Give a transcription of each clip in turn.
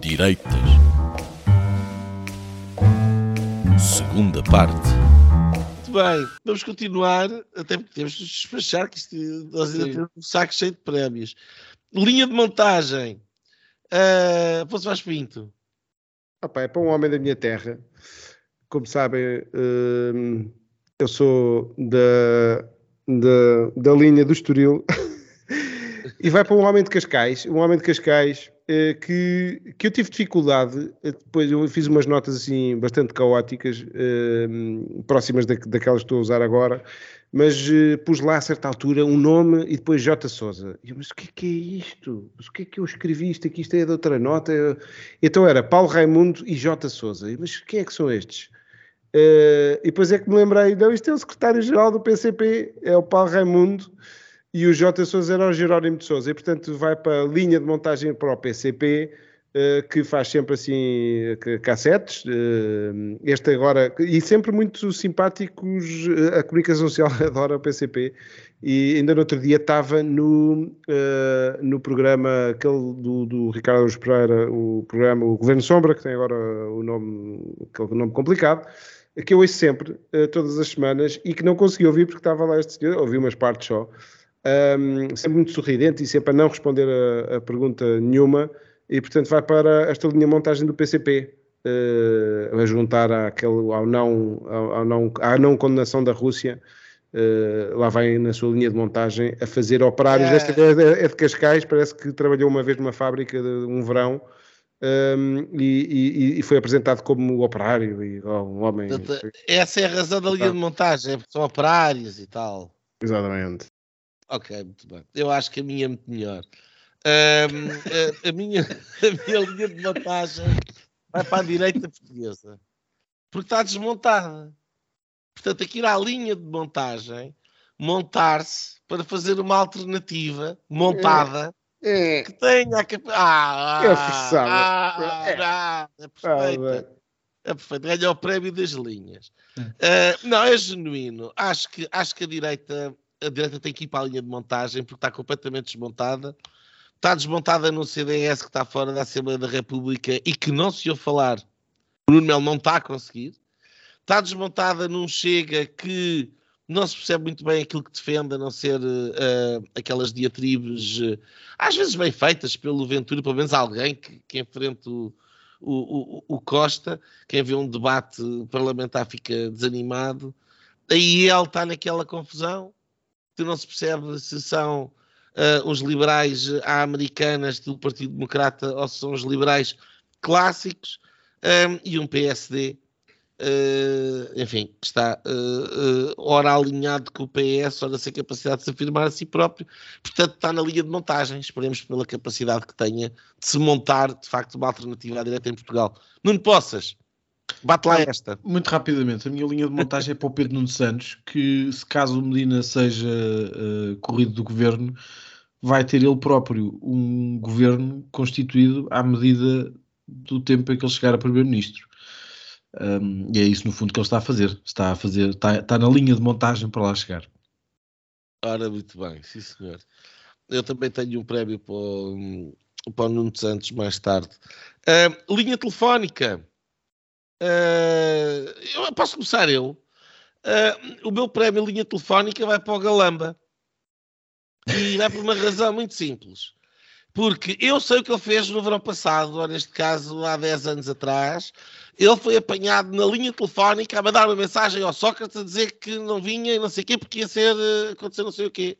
Direitas. Segunda parte. Muito bem, vamos continuar, até porque temos de despachar, que isto, nós ainda Sim. temos um saco cheio de prémios. Linha de montagem. Uh, Afonso Vaz Pinto. Opa, é para um homem da minha terra. Como sabem, hum, eu sou da, da, da linha do Estoril. e vai para um homem de Cascais. Um homem de Cascais que, que eu tive dificuldade. eh, Depois eu fiz umas notas assim bastante caóticas, hum, próximas da, daquelas que estou a usar agora. Mas eh, pus lá a certa altura um nome e depois J. Souza. E eu, mas o que é que é isto? Mas o que é que eu escrevi isto aqui? Isto é de outra nota? Eu- Então era Paulo Raimundo e J. Souza. Mas quem é que são estes? Eh, e depois é que me lembrei, não, isto é o secretário-geral do PCP, é o Paulo Raimundo, e o J. Souza era o Jerónimo de Souza. E portanto vai para a linha de montagem para o PCP, eh, que faz sempre assim ca- cassetes. eh, este agora, e sempre muito simpáticos, eh, a comunicação social adora o PCP. E ainda no outro dia estava no, eh, no programa aquele do, do Ricardo Araújo Pereira, o programa O Governo Sombra, que tem agora o nome, aquele nome complicado, que eu ouço sempre, eh, todas as semanas, e que não consegui ouvir porque estava lá este senhor, ouvi umas partes só, Ahm, sempre muito sorridente e sempre a não responder a, a pergunta nenhuma, e portanto vai para esta linha de montagem do PCP, eh, a juntar àquele, ao não, ao, ao não, à não condenação da Rússia, eh, lá vai na sua linha de montagem a fazer operários. É. Esta é de- é de Cascais, parece que trabalhou uma vez numa fábrica de um verão. um, e, e- e foi apresentado como operário e oh, um homem. Essa é a razão da linha de montagem, é são operários e tal. Exatamente. Ok, muito bem. Eu acho que a minha é muito melhor. Ahm, a, a minha, a minha linha de montagem vai para a direita portuguesa. Porque está desmontada. Portanto, aqui à linha de montagem, montar-se para fazer uma alternativa montada É, que tenha a capacidade. Ah, É forçado. ah, É. ah, é ah, perfeita. É perfeito, ganha o prémio das linhas. Ah, não, é genuíno. Acho que, acho que a direita, a direita tem que ir para a linha de montagem porque está completamente desmontada. Está desmontada no CDS que está fora da Assembleia da República e que não se ouve falar. O Nuno Melo não está a conseguir. Está desmontada num Chega que não se percebe muito bem aquilo que defende, a não ser ah, aquelas diatribes, ah, às vezes bem feitas pelo Ventura, pelo menos alguém que, que enfrenta o, o, o, o Costa, quem vê um debate parlamentar fica desanimado. Aí ele está naquela confusão, que não se percebe se são ah, os liberais à americanas do Partido Democrata ou se são os liberais clássicos ah, e um PSD. ah, enfim, que está ah, ora alinhado com o PS, ora sem capacidade de se afirmar a si próprio, portanto está na linha de montagem. Esperemos pela capacidade que tenha de se montar de facto uma alternativa à direita em Portugal. Nuno Poças, bate lá esta. Muito rapidamente, a minha linha de montagem é para o Pedro Nuno Santos, que se caso o Medina seja eh, corrido do governo, vai ter ele próprio um governo constituído à medida do tempo em que ele chegar a primeiro-ministro. Um, e é isso no fundo que ele está a fazer. Está a fazer, está, está na linha de montagem para lá chegar. Ora, muito bem, sim senhor. Eu também tenho um prémio para o, para o Nuno Santos mais tarde. Ah, linha telefónica. Ah, eu posso começar eu. Ah, o meu prémio linha telefónica vai para o Galamba. E vai por uma razão muito simples. Porque eu sei o que ele fez no verão passado, ou neste caso há 10 anos atrás. Ele foi apanhado na linha telefónica a mandar uma mensagem ao Sócrates a dizer que não vinha e não sei o quê, porque ia ser, eh, acontecer não sei o quê.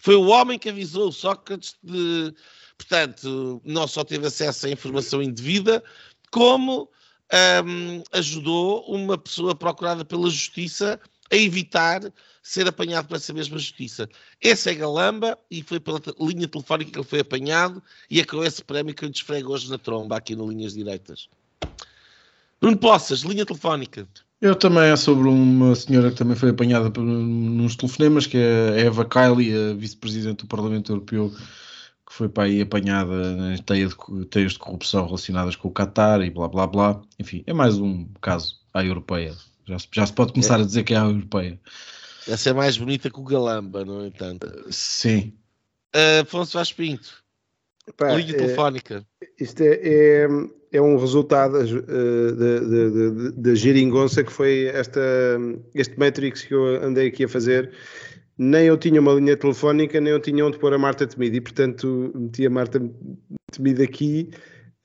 Foi o homem que avisou o Sócrates de. Portanto, não só teve acesso à informação indevida, como ahm, ajudou uma pessoa procurada pela justiça a evitar ser apanhado por essa mesma justiça. Esse é Galamba e foi pela linha telefónica que ele foi apanhado e é com esse prémio que eu lhe esfrego hoje na tromba aqui no Linhas Direitas. Bruno Poças, linha telefónica. Eu também é sobre uma senhora que também foi apanhada por, nos telefonemas, que é a Eva Kaili, a vice-presidente do Parlamento Europeu, que foi para aí apanhada em teia de, teias de corrupção relacionadas com o Qatar e blá blá blá. Enfim, é mais um caso à europeia. Já se, já se pode começar a dizer que é à europeia. Essa é mais bonita que o Galamba, no entanto. Sim. Uh, Afonso Vaz Pinto. Pá, linha é, telefónica. Isto é, é, é um resultado uh, da geringonça que foi esta, este Matrix que eu andei aqui a fazer. Nem eu tinha uma linha telefónica, nem eu tinha onde pôr a Marta Temido e, portanto, meti a Marta Temido aqui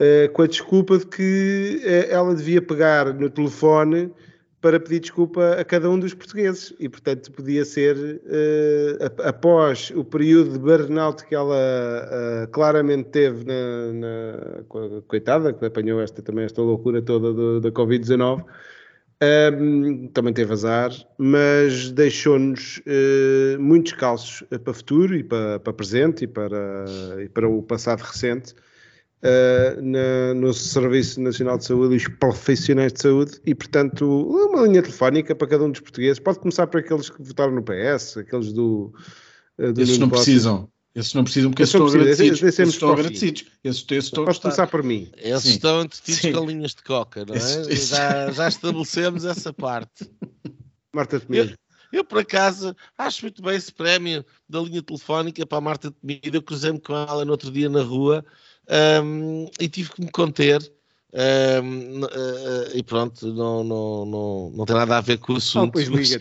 uh, com a desculpa de que uh, ela devia pegar no telefone para pedir desculpa a cada um dos portugueses e, portanto, podia ser uh, após o período de burnout que ela claramente teve na, na, coitada, que apanhou esta, também esta loucura toda do, da Covid-19. Um, também teve azar, mas deixou-nos uh, muitos calços para o futuro e para, para presente e para, e para o passado recente uh, na, no Serviço Nacional de Saúde e os profissionais de saúde e, portanto, uma linha telefónica para cada um dos portugueses. Pode começar por aqueles que votaram no PS, aqueles do. Uh, do Esses não precisam. Esses não precisam porque esses estão agradecidos. Esses, esses estão agradecidos. Esses, esses estão Podes começar por mim. Esses Sim. estão entretidos com linhas de coca, não é? Esses, já, já estabelecemos essa parte. Marta Temido. Eu, eu, por acaso, acho muito bem esse prémio da linha telefónica para a Marta Temido. Eu cruzei-me com ela no outro dia na rua um, e tive que me conter. Um, uh, uh, e pronto, não, não, não, não tem nada a ver com o assunto. Ah, pois liga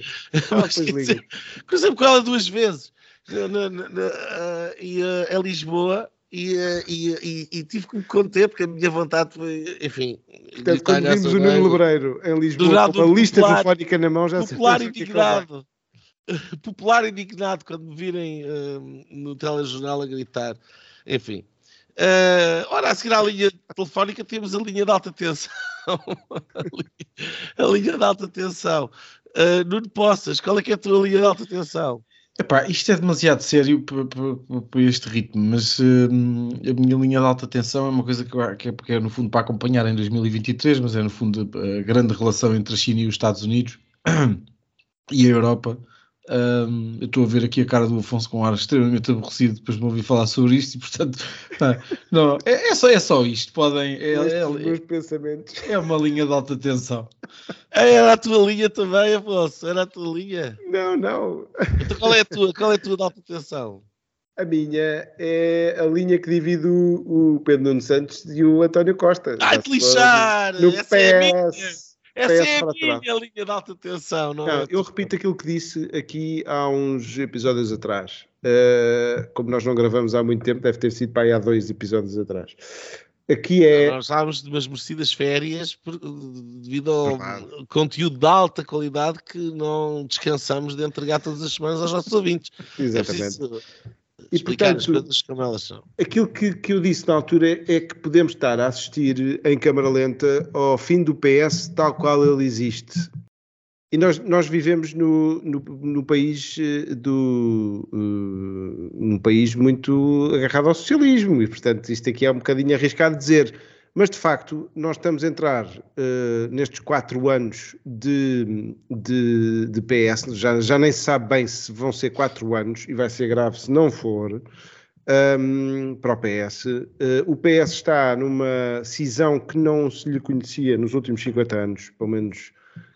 ah, pois liga Cruzei-me com ela duas vezes na, na, na, uh, e, uh, a Lisboa e, uh, e, e, e, tive que me conter porque a minha vontade foi, enfim. Portanto, quando vimos o Nuno Lebreiro em Lisboa com a lista telefónica na mão, já popular se indignado. popular indignado quando me virem uh, no telejornal a gritar. Enfim, Uh, ora, a seguir à linha telefónica temos a linha de alta tensão. a linha de alta tensão. Uh, Nuno Poças, qual é que é a tua linha de alta tensão? Epá, isto é demasiado sério para este ritmo, mas uh, a minha linha de alta tensão é uma coisa que, que, é, que é no fundo para acompanhar em 2023, mas é no fundo a grande relação entre a China e os Estados Unidos e a Europa um, eu estou a ver aqui a cara do Afonso com um ar extremamente aborrecido depois de me ouvir falar sobre isto e portanto não, é, é, só, é só isto podem é, é, meus pensamentos. é uma linha de alta tensão. É, era a tua linha também Afonso era a tua linha. Não, não. Então qual é a tua, qual é a tua de alta tensão? A minha é a linha que divide o, o Pedro Nuno Santos e o António Costa. Ai te lixar! no Essa PS é a minha. Essa é a minha linha de alta tensão, não, não é? Eu repito aquilo que disse aqui há uns episódios atrás. Uh, como nós não gravamos há muito tempo, deve ter sido para aí há dois episódios atrás. Aqui é. Nós estávamos de umas merecidas férias por, devido ao conteúdo de alta qualidade que não descansamos de entregar todas as semanas aos nossos ouvintes. É Exatamente. É e, portanto, como elas são. Aquilo que, que eu disse na altura é, que podemos estar a assistir em câmara lenta ao fim do PS tal qual ele existe. E nós, nós vivemos no, no, no país eh, do uh, num país muito agarrado ao socialismo e portanto isto aqui é um bocadinho arriscado dizer mas, de facto, nós estamos a entrar uh, nestes quatro anos de, de, de, PS, já, já nem se sabe bem se vão ser quatro anos, e vai ser grave se não for, um, ehm, para o PS. Uh, eh, o PS está numa cisão que não se lhe conhecia nos últimos 50 anos, pelo menos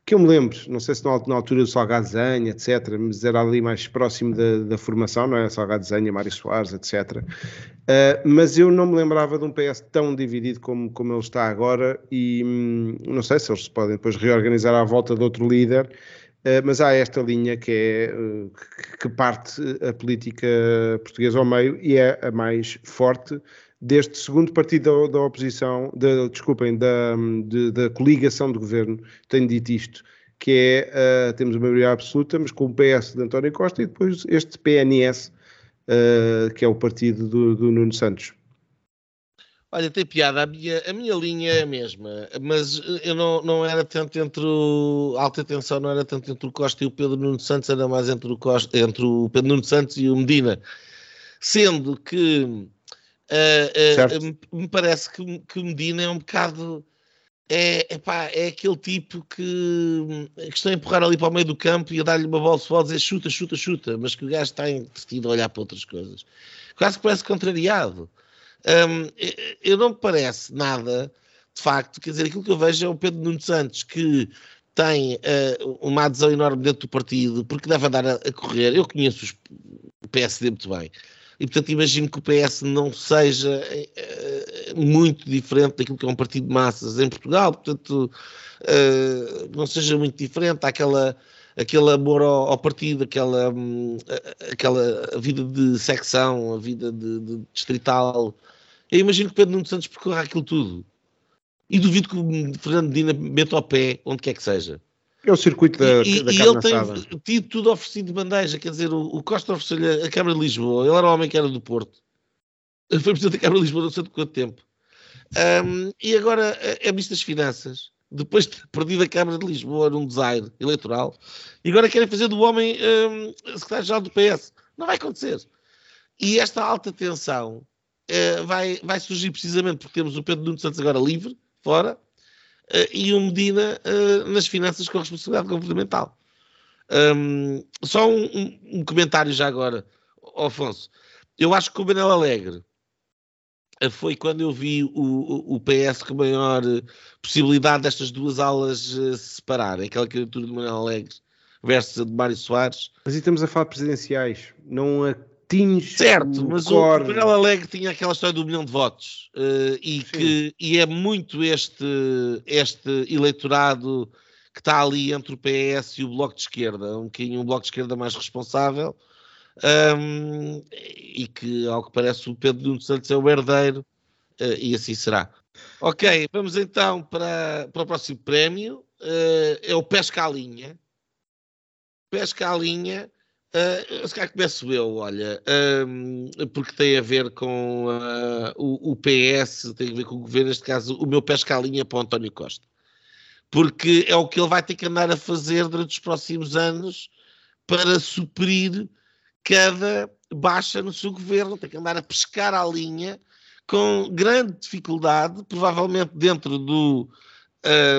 que eu me lembro, não sei se na, altura do Salgado Zenha, etc., mas era ali mais próximo da, da formação, não é? Salgado Zenha, Mário Soares, etc. Uh, eh, mas eu não me lembrava de um PS tão dividido como, como ele está agora e hum, não sei se eles podem depois reorganizar à volta de outro líder, uh, mas há esta linha que é uh, que parte a política portuguesa ao meio e é a mais forte deste segundo partido da, da oposição, de, desculpem, da, de, da coligação de governo, tenho dito isto, que é, uh, temos a maioria absoluta, mas com o PS de António Costa e depois este PNS, uh, que é o partido do, do, Nuno Santos. Olha, tem piada, a minha, a minha linha é a mesma, mas eu não, não era tanto entre o alta tensão, não era tanto entre o Costa e o Pedro Nuno Santos, era mais entre o, Costa, entre o Pedro Nuno Santos e o Medina. Sendo que Uh, me parece que, que Medina é um bocado. É, epá, é aquele tipo que, que está a empurrar ali para o meio do campo e a dar-lhe uma bola de futebol dizer chuta, chuta, chuta, mas que o gajo está entretido a olhar para outras coisas. Quase que parece contrariado. Um, eu não me parece nada, de facto, quer dizer, aquilo que eu vejo é o Pedro Nuno Santos que tem uh, uma adesão enorme dentro do partido, porque deve andar a, a correr. Eu conheço os, o PSD muito bem e portanto imagino que o PS não seja uh, muito diferente daquilo que é um partido de massas em Portugal, portanto uh, não seja muito diferente àquela aquele amor ao, ao partido, aquela, um, aquela vida de secção, a vida de, de distrital. Eu imagino que Pedro Nuno Santos percorra aquilo tudo. E duvido que o Fernando Medina meta ao pé, onde quer que seja. É o circuito da, e, da e ele tem tido tudo oferecido de bandeja, quer dizer, o, o Costa ofereceu-lhe a Câmara de Lisboa, ele era o homem que era do Porto. Foi presidente da Câmara de Lisboa não sei de quanto tempo. Um, e agora é Ministro das Finanças, depois de ter perdido a Câmara de Lisboa num desaire eleitoral, e agora querem fazer do homem um, secretário-geral do PS. Não vai acontecer. E esta alta tensão uh, vai, vai surgir precisamente porque temos o Pedro Nuno Santos agora livre, fora, e o Medina uh, nas finanças com responsabilidade governamental. Um, só um, um, comentário já agora, Afonso. Eu acho que o Benel Alegre uh, foi quando eu vi o, o, PS com maior possibilidade destas duas aulas se separarem, aquela criatura de Manuel Alegre versus a de Mário Soares. Mas aí estamos a falar presidenciais, não a atinge certo, mas core. o Manuel Alegre tinha aquela história do milhão de votos uh, e, que, e é muito este, este eleitorado que está ali entre o PS e o Bloco de Esquerda, um bocadinho um Bloco de Esquerda mais responsável um, e que, ao que parece, o Pedro Nuno Santos é o herdeiro uh, e assim será. Ok, vamos então para, para o próximo prémio, uh, é o Pesca à Linha. Pesca à Linha Uh, se calhar começo eu, olha, porque tem a ver com uh, o, o, PS, tem a ver com o governo, neste caso, o meu pesca à linha para o António Costa. Porque é o que ele vai ter que andar a fazer durante os próximos anos para suprir cada baixa no seu governo. Tem que andar a pescar à linha com grande dificuldade, provavelmente dentro do,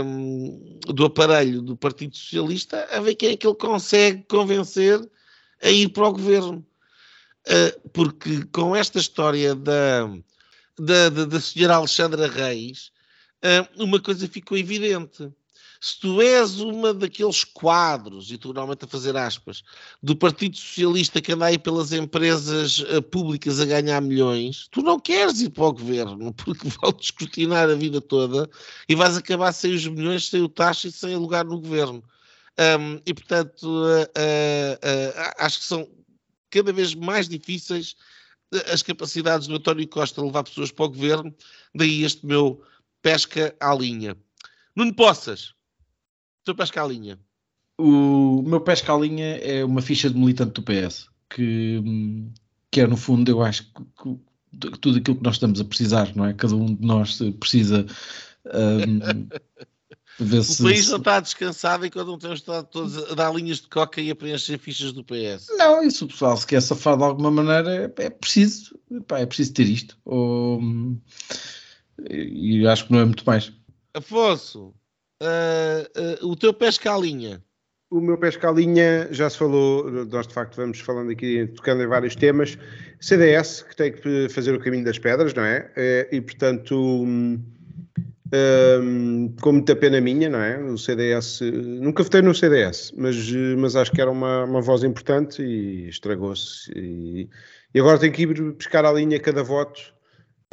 um, do aparelho do Partido Socialista, a ver quem é que ele consegue convencer a ir para o governo. Uh, porque com esta história da, da, da, da senhora Alexandra Reis, uh, uma coisa ficou evidente. Se tu és uma daqueles quadros, e tu normalmente a fazer aspas, do Partido Socialista que anda aí pelas empresas uh, públicas a ganhar milhões, tu não queres ir para o governo, porque vão-te escrutinar a vida toda e vais acabar sem os milhões, sem o taxa e sem lugar no governo. Um, e, portanto, uh, uh, acho que são cada vez mais difíceis as capacidades do António Costa levar pessoas para o governo, daí este meu pesca à linha. Nuno Poças, teu pesca à linha. O meu pesca à linha é uma ficha de militante do PS, que, que é no fundo, eu acho que, tudo aquilo que nós estamos a precisar, não é? Cada um de nós precisa um, o se, país não está descansado enquanto não temos estado todos a dar linhas de coca e a preencher fichas do PS. Não, isso o pessoal se quer safar de alguma maneira é, é preciso, pá, é preciso ter isto. Ou, e acho que não é muito mais. Afonso, uh, uh, o teu pesca à linha. O meu pesca à linha, já se falou, nós de facto vamos falando aqui, tocando em vários temas. CDS, que tem que fazer o caminho das pedras, não é? Eh, e portanto. Um, com muita pena minha, não é? O CDS, nunca votei no CDS, mas, mas acho que era uma, uma voz importante e estragou-se. E, e, agora tem que ir pescar a linha cada voto,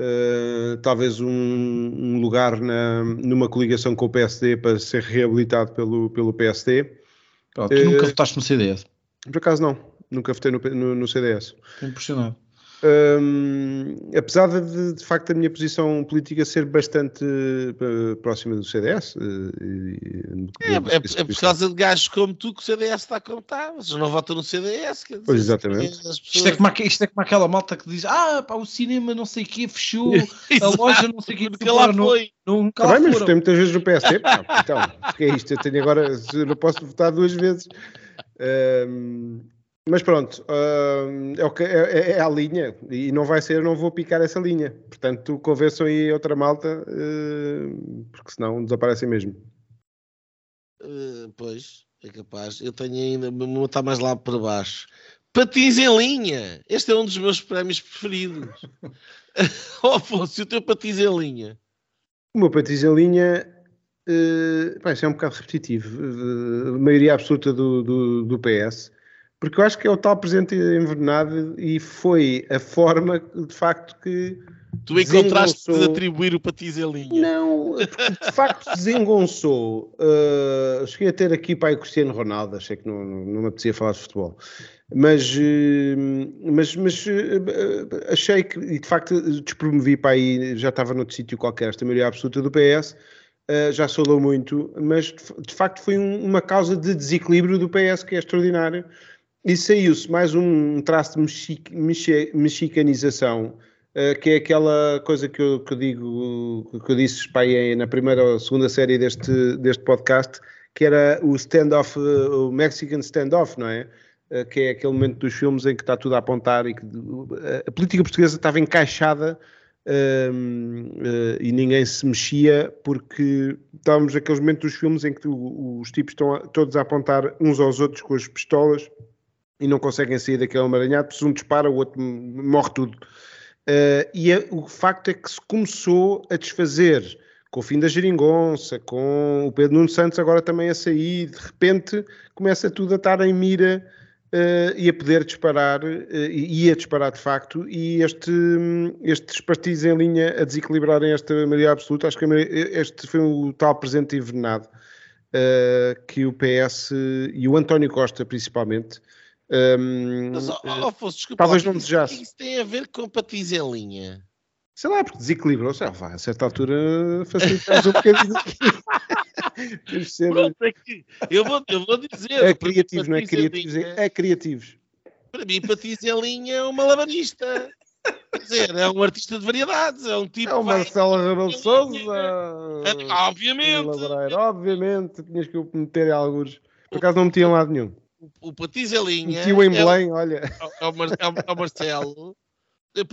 uh, talvez um, um, lugar na, numa coligação com o PSD para ser reabilitado pelo, pelo PSD. Oh, tu uh, nunca votaste no CDS? Por acaso não, nunca votei no, no, no CDS. Impressionado. Um, apesar de, de facto, a minha posição política ser bastante uh, próxima do CDS. Uh, é, é, é, por causa de gajos como tu que o CDS está como está. Vocês não votam no CDS. Quer dizer, pois, exatamente. Pessoas... Isto, é como, isto é como aquela malta que diz: Ah, pá, o cinema não sei o quê fechou, a loja não sei o quê. Porque lá foi. Não, nunca tá bem, mas votei muitas vezes no PSD. Pá, então, o que é isto? Eu tenho agora, não posso votar duas vezes. Um, mas pronto, uh, é, que, é, é, a linha e não vai ser, não vou picar essa linha. Portanto, convençam aí outra malta, uh, porque senão desaparecem mesmo. Uh, pois, é capaz. Eu tenho ainda, vou estar mais lá para baixo. Patins em linha! Este é um dos meus prémios preferidos. oh, Afonso, o teu patins em linha? O meu patins em linha uh, é um bocado repetitivo. a maioria absoluta do, do, do PS porque eu acho que é o tal presente envenenado e foi a forma, de facto, que. Tu encontraste de atribuir o patiz em linha. Não, de facto desengonçou. Uh, cheguei a ter aqui para o Cristiano Ronaldo, achei que não, não, não me apetecia falar de futebol. Mas, uh, mas, mas uh, achei que, e de facto, despromovi para aí, já estava noutro sítio qualquer, esta maioria absoluta do PS, uh, já soldou muito, mas de, de facto foi um, uma causa de desequilíbrio do PS que é extraordinário e saiu-se mais um traço de mexicanização, uh, que é aquela coisa que eu, que eu digo, que eu disse pai, na primeira ou segunda série deste, deste podcast, que era o standoff, o Mexican standoff, não é? Uh, que é aquele momento dos filmes em que está tudo a apontar e que a política portuguesa estava encaixada uh, e ninguém se mexia porque estávamos naqueles momentos dos filmes em que os tipos estão a, todos a apontar uns aos outros com as pistolas e não conseguem sair daquele emaranhado, porque se um dispara, o outro morre tudo. Uh, e é, o facto é que se começou a desfazer com o fim da geringonça, com o Pedro Nuno Santos agora também a sair, de repente começa tudo a estar em mira uh, e a poder disparar, uh, e a disparar de facto, e este, estes partidos em linha a desequilibrarem esta maioria absoluta, acho que este foi o tal presente envenenado uh, que o PS e o António Costa principalmente um, Mas, oh, oh, Afonso, desculpa, talvez não desejasse. Isso tem a ver com patins em linha. Sei lá, porque desequilibrou-se. A certa altura facilitamos um bocadinho. ser... Pronto, é que eu, vou, eu vou dizer. É criativos, não é criativos, linha, é criativos. Para mim, patins em linha é um malabarista. Quer dizer, é um artista de variedades, é um tipo. É o Marcelo Rebelo de Souza. Obviamente. Obviamente, tinhas que meter alguns. Por acaso não metiam lado nenhum o Patiz em linha. Metiu em é Belém, olha. É o, é o Marcelo,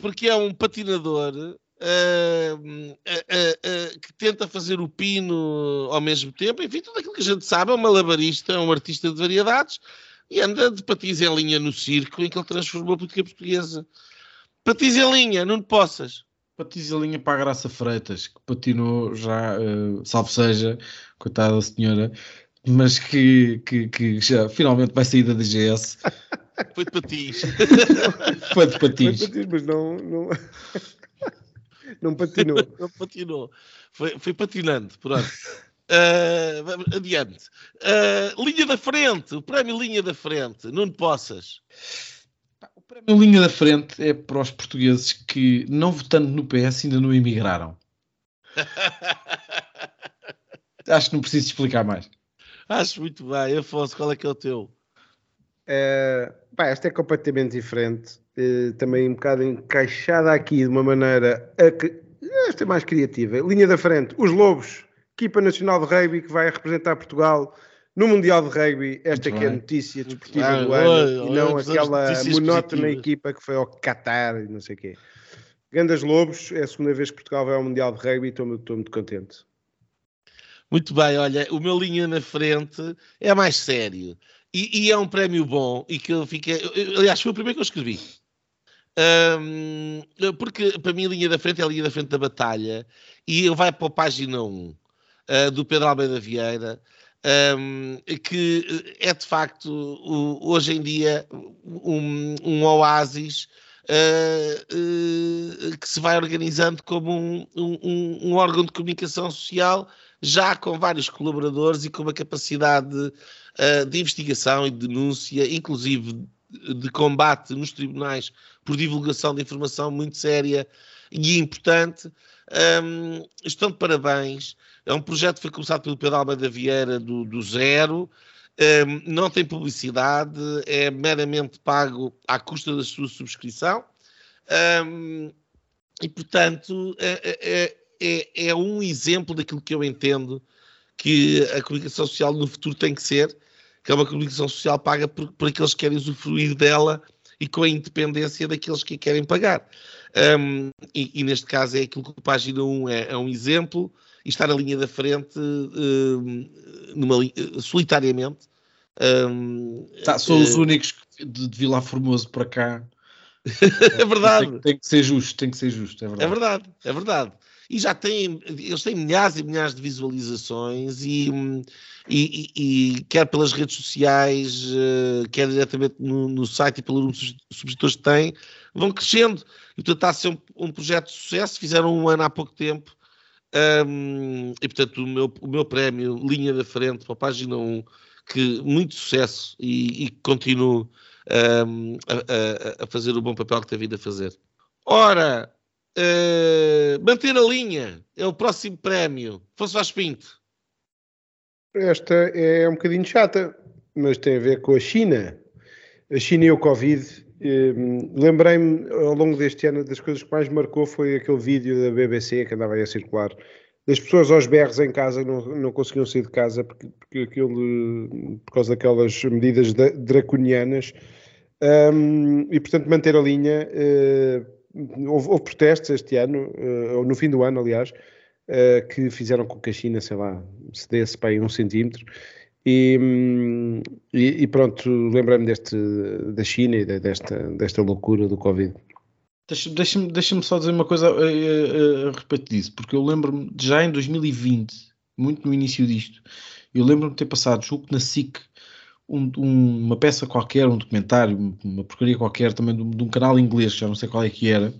porque é um patinador uh, uh, uh, que tenta fazer o pino ao mesmo tempo. Enfim, tudo aquilo que a gente sabe. É um malabarista, é um artista de variedades e anda de patins em linha no circo em que ele transformou a política portuguesa. Patins em linha, não te possas. Patins em linha para a Graça Freitas, que patinou já, uh, salvo seja, coitada da senhora, mas que, que, que, já finalmente vai sair da DGS. Foi de patins. Foi de patins. Foi de patins, mas não, não, não patinou. Não patinou. Foi, foi patinando, pronto. Uh, adiante. Uh, linha da frente, o prémio Linha da Frente, não possas. O prémio Linha da Frente é para os portugueses que, não votando no PS, ainda não emigraram. Acho que não preciso explicar mais. Acho muito bem. Afonso, qual é que é o teu? É, pá, esta é completamente diferente. É, também um bocado encaixada aqui de uma maneira. A, esta é mais criativa. Linha da frente. Os Lobos, equipa nacional de rugby que vai representar Portugal no Mundial de Rugby. Esta muito que bem. é a notícia desportiva ah, do ano e não aquela monótona equipa que foi ao Qatar e não sei o quê. Gandas Lobos, é a segunda vez que Portugal vai ao Mundial de Rugby e estou muito contente. Muito bem, olha, o meu linha na frente é mais sério. E, e é um prémio bom e que eu fiquei. Aliás, foi o primeiro que eu escrevi. Um, porque para mim a linha da frente é a linha da frente da batalha e ele vai para a página 1 uh, ah, do Pedro Almeida Vieira. Um, que é de facto o, hoje em dia um, um oásis uh, uh, que se vai organizando como um, um, órgão de comunicação social já com vários colaboradores e com uma capacidade uh, de investigação e de denúncia, inclusive de combate nos tribunais por divulgação de informação muito séria e importante. Um, estão de parabéns. É um projeto que foi começado pelo Pedro Almeida Vieira do, do zero. Um, não tem publicidade, é meramente pago à custa da sua subscrição. Um, e, portanto, é, é, é, é um exemplo daquilo que eu entendo que a comunicação social no futuro tem que ser, que é uma comunicação social paga por, por aqueles que querem usufruir dela e com a independência daqueles que a querem pagar. Um, e, e, neste caso é aquilo que a página 1 é, é um exemplo, e estar na linha da frente um, numa, solitariamente. Um, tá, são os uh, únicos de, de Vila Formoso para cá. é verdade. Tem, tem, que ser justo, tem que ser justo, é verdade. É verdade, é verdade e já têm, eles têm milhares e milhares de visualizações e, e, e, e quer pelas redes sociais, uh, quer diretamente no, no, site e pelos subscritores que têm, vão crescendo. E portanto está a ser um, um, projeto de sucesso, fizeram um ano há pouco tempo, um, e portanto o meu, o meu prémio, linha da frente, para a página 1, que muito sucesso e, e continuo um, a, a, a, fazer o bom papel que tem vindo a fazer. Ora, uh, manter a linha é o próximo prémio. Fosse Vaz Pinto. Esta é um bocadinho chata, mas tem a ver com a China. A China e o Covid. Um, Lembrei-me ao longo deste ano das coisas que mais marcou foi aquele vídeo da BBC que andava aí a circular das pessoas aos berros em casa não, não conseguiam sair de casa porque, porque aquilo, por causa daquelas medidas draconianas um, e portanto manter a linha uh, houve, houve, protestos este ano uh, ou no fim do ano aliás uh, que fizeram com que a China sei lá se desse para aí um centímetro. E, um, e, pronto lembrei-me deste da China e desta, desta loucura do Covid. Deixa-me deixa deixa só dizer uma coisa a, a, a, respeito disso, porque eu lembro-me já em 2020, muito no início disto, eu lembro-me de ter passado, julgo que na SIC, um, um, uma peça qualquer, um documentário, uma porcaria qualquer, também de, de um canal inglês, já não sei qual é que era,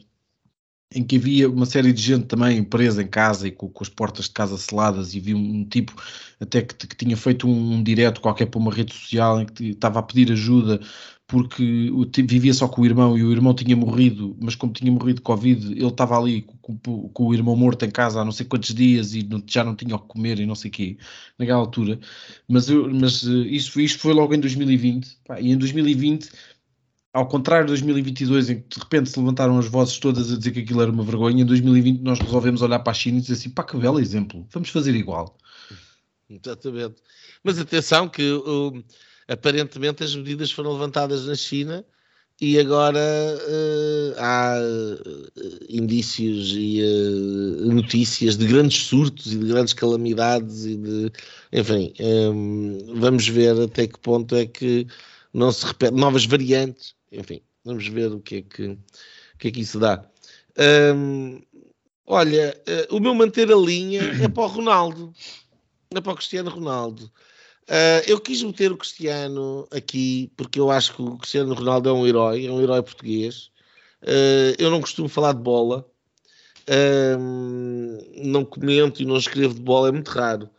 em que havia uma série de gente também presa em casa e com, com as portas de casa seladas e havia um, um tipo até que, que, tinha feito um, um direto qualquer para uma rede social em que estava a pedir ajuda porque vivia só com o irmão e o irmão tinha morrido, mas como tinha morrido de Covid, ele estava ali com, com, o irmão morto em casa há não sei quantos dias e não, já não tinha o que comer e não sei o quê, naquela altura. Mas, eu, mas eh, isso, isto foi logo em 2020, pá, e em 2020 ao contrário de 2022, em que de repente se levantaram as vozes todas a dizer que aquilo era uma vergonha, em 2020 nós resolvemos olhar para a China e dizer assim: pá, que belo exemplo, vamos fazer igual. Exatamente. Mas atenção que uh, aparentemente as medidas foram levantadas na China e agora uh, há uh, indícios e uh, notícias de grandes surtos e de grandes calamidades e de enfim um, vamos ver até que ponto é que não se repete novas variantes enfim, vamos ver o que é que, o que, é que isso dá. Um, olha, uh, o meu manter a linha é para o Ronaldo, é para o Cristiano Ronaldo. Uh, eu quis meter o Cristiano aqui porque eu acho que o Cristiano Ronaldo é um herói, é um herói português. Uh, eu não costumo falar de bola, não comento e não escrevo de bola, é muito raro.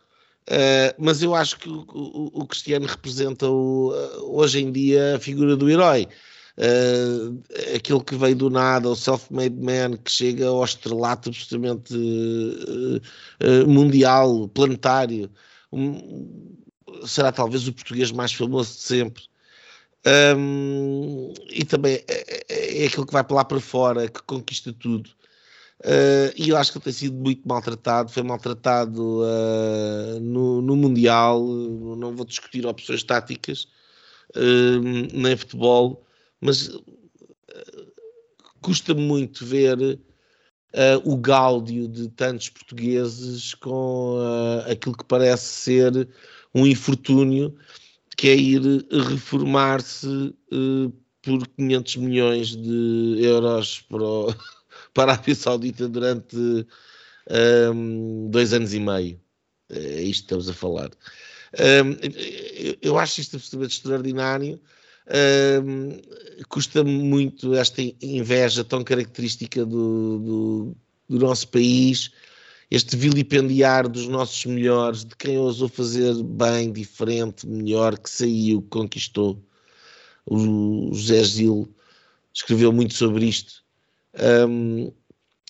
Uh, mas eu acho que o, o, o Cristiano representa o, hoje em dia a figura do herói uh, aquele que veio do nada, o self-made man que chega ao estrelato absolutamente uh, uh, mundial, planetário, um, será talvez o português mais famoso de sempre. Um, e também é, é, é aquele que vai para lá para fora, que conquista tudo. Uh, e eu acho que ele tem sido muito maltratado, foi maltratado uh, no, no, Mundial, não vou discutir opções táticas, uh, nem futebol, mas uh, custa muito ver o gáudio de tantos portugueses com aquilo que parece ser um infortúnio, que é ir reformar-se por 500 milhões de euros para, o, para a Arábia Saudita durante um, dois anos e meio. É isto que estamos a falar. Um, eu acho isto absolutamente extraordinário custa muito esta inveja tão característica do, do, do, nosso país, este vilipendiar dos nossos melhores, de quem ousou fazer bem, diferente, melhor, que saiu, que conquistou. O José Gil escreveu muito sobre isto. Um,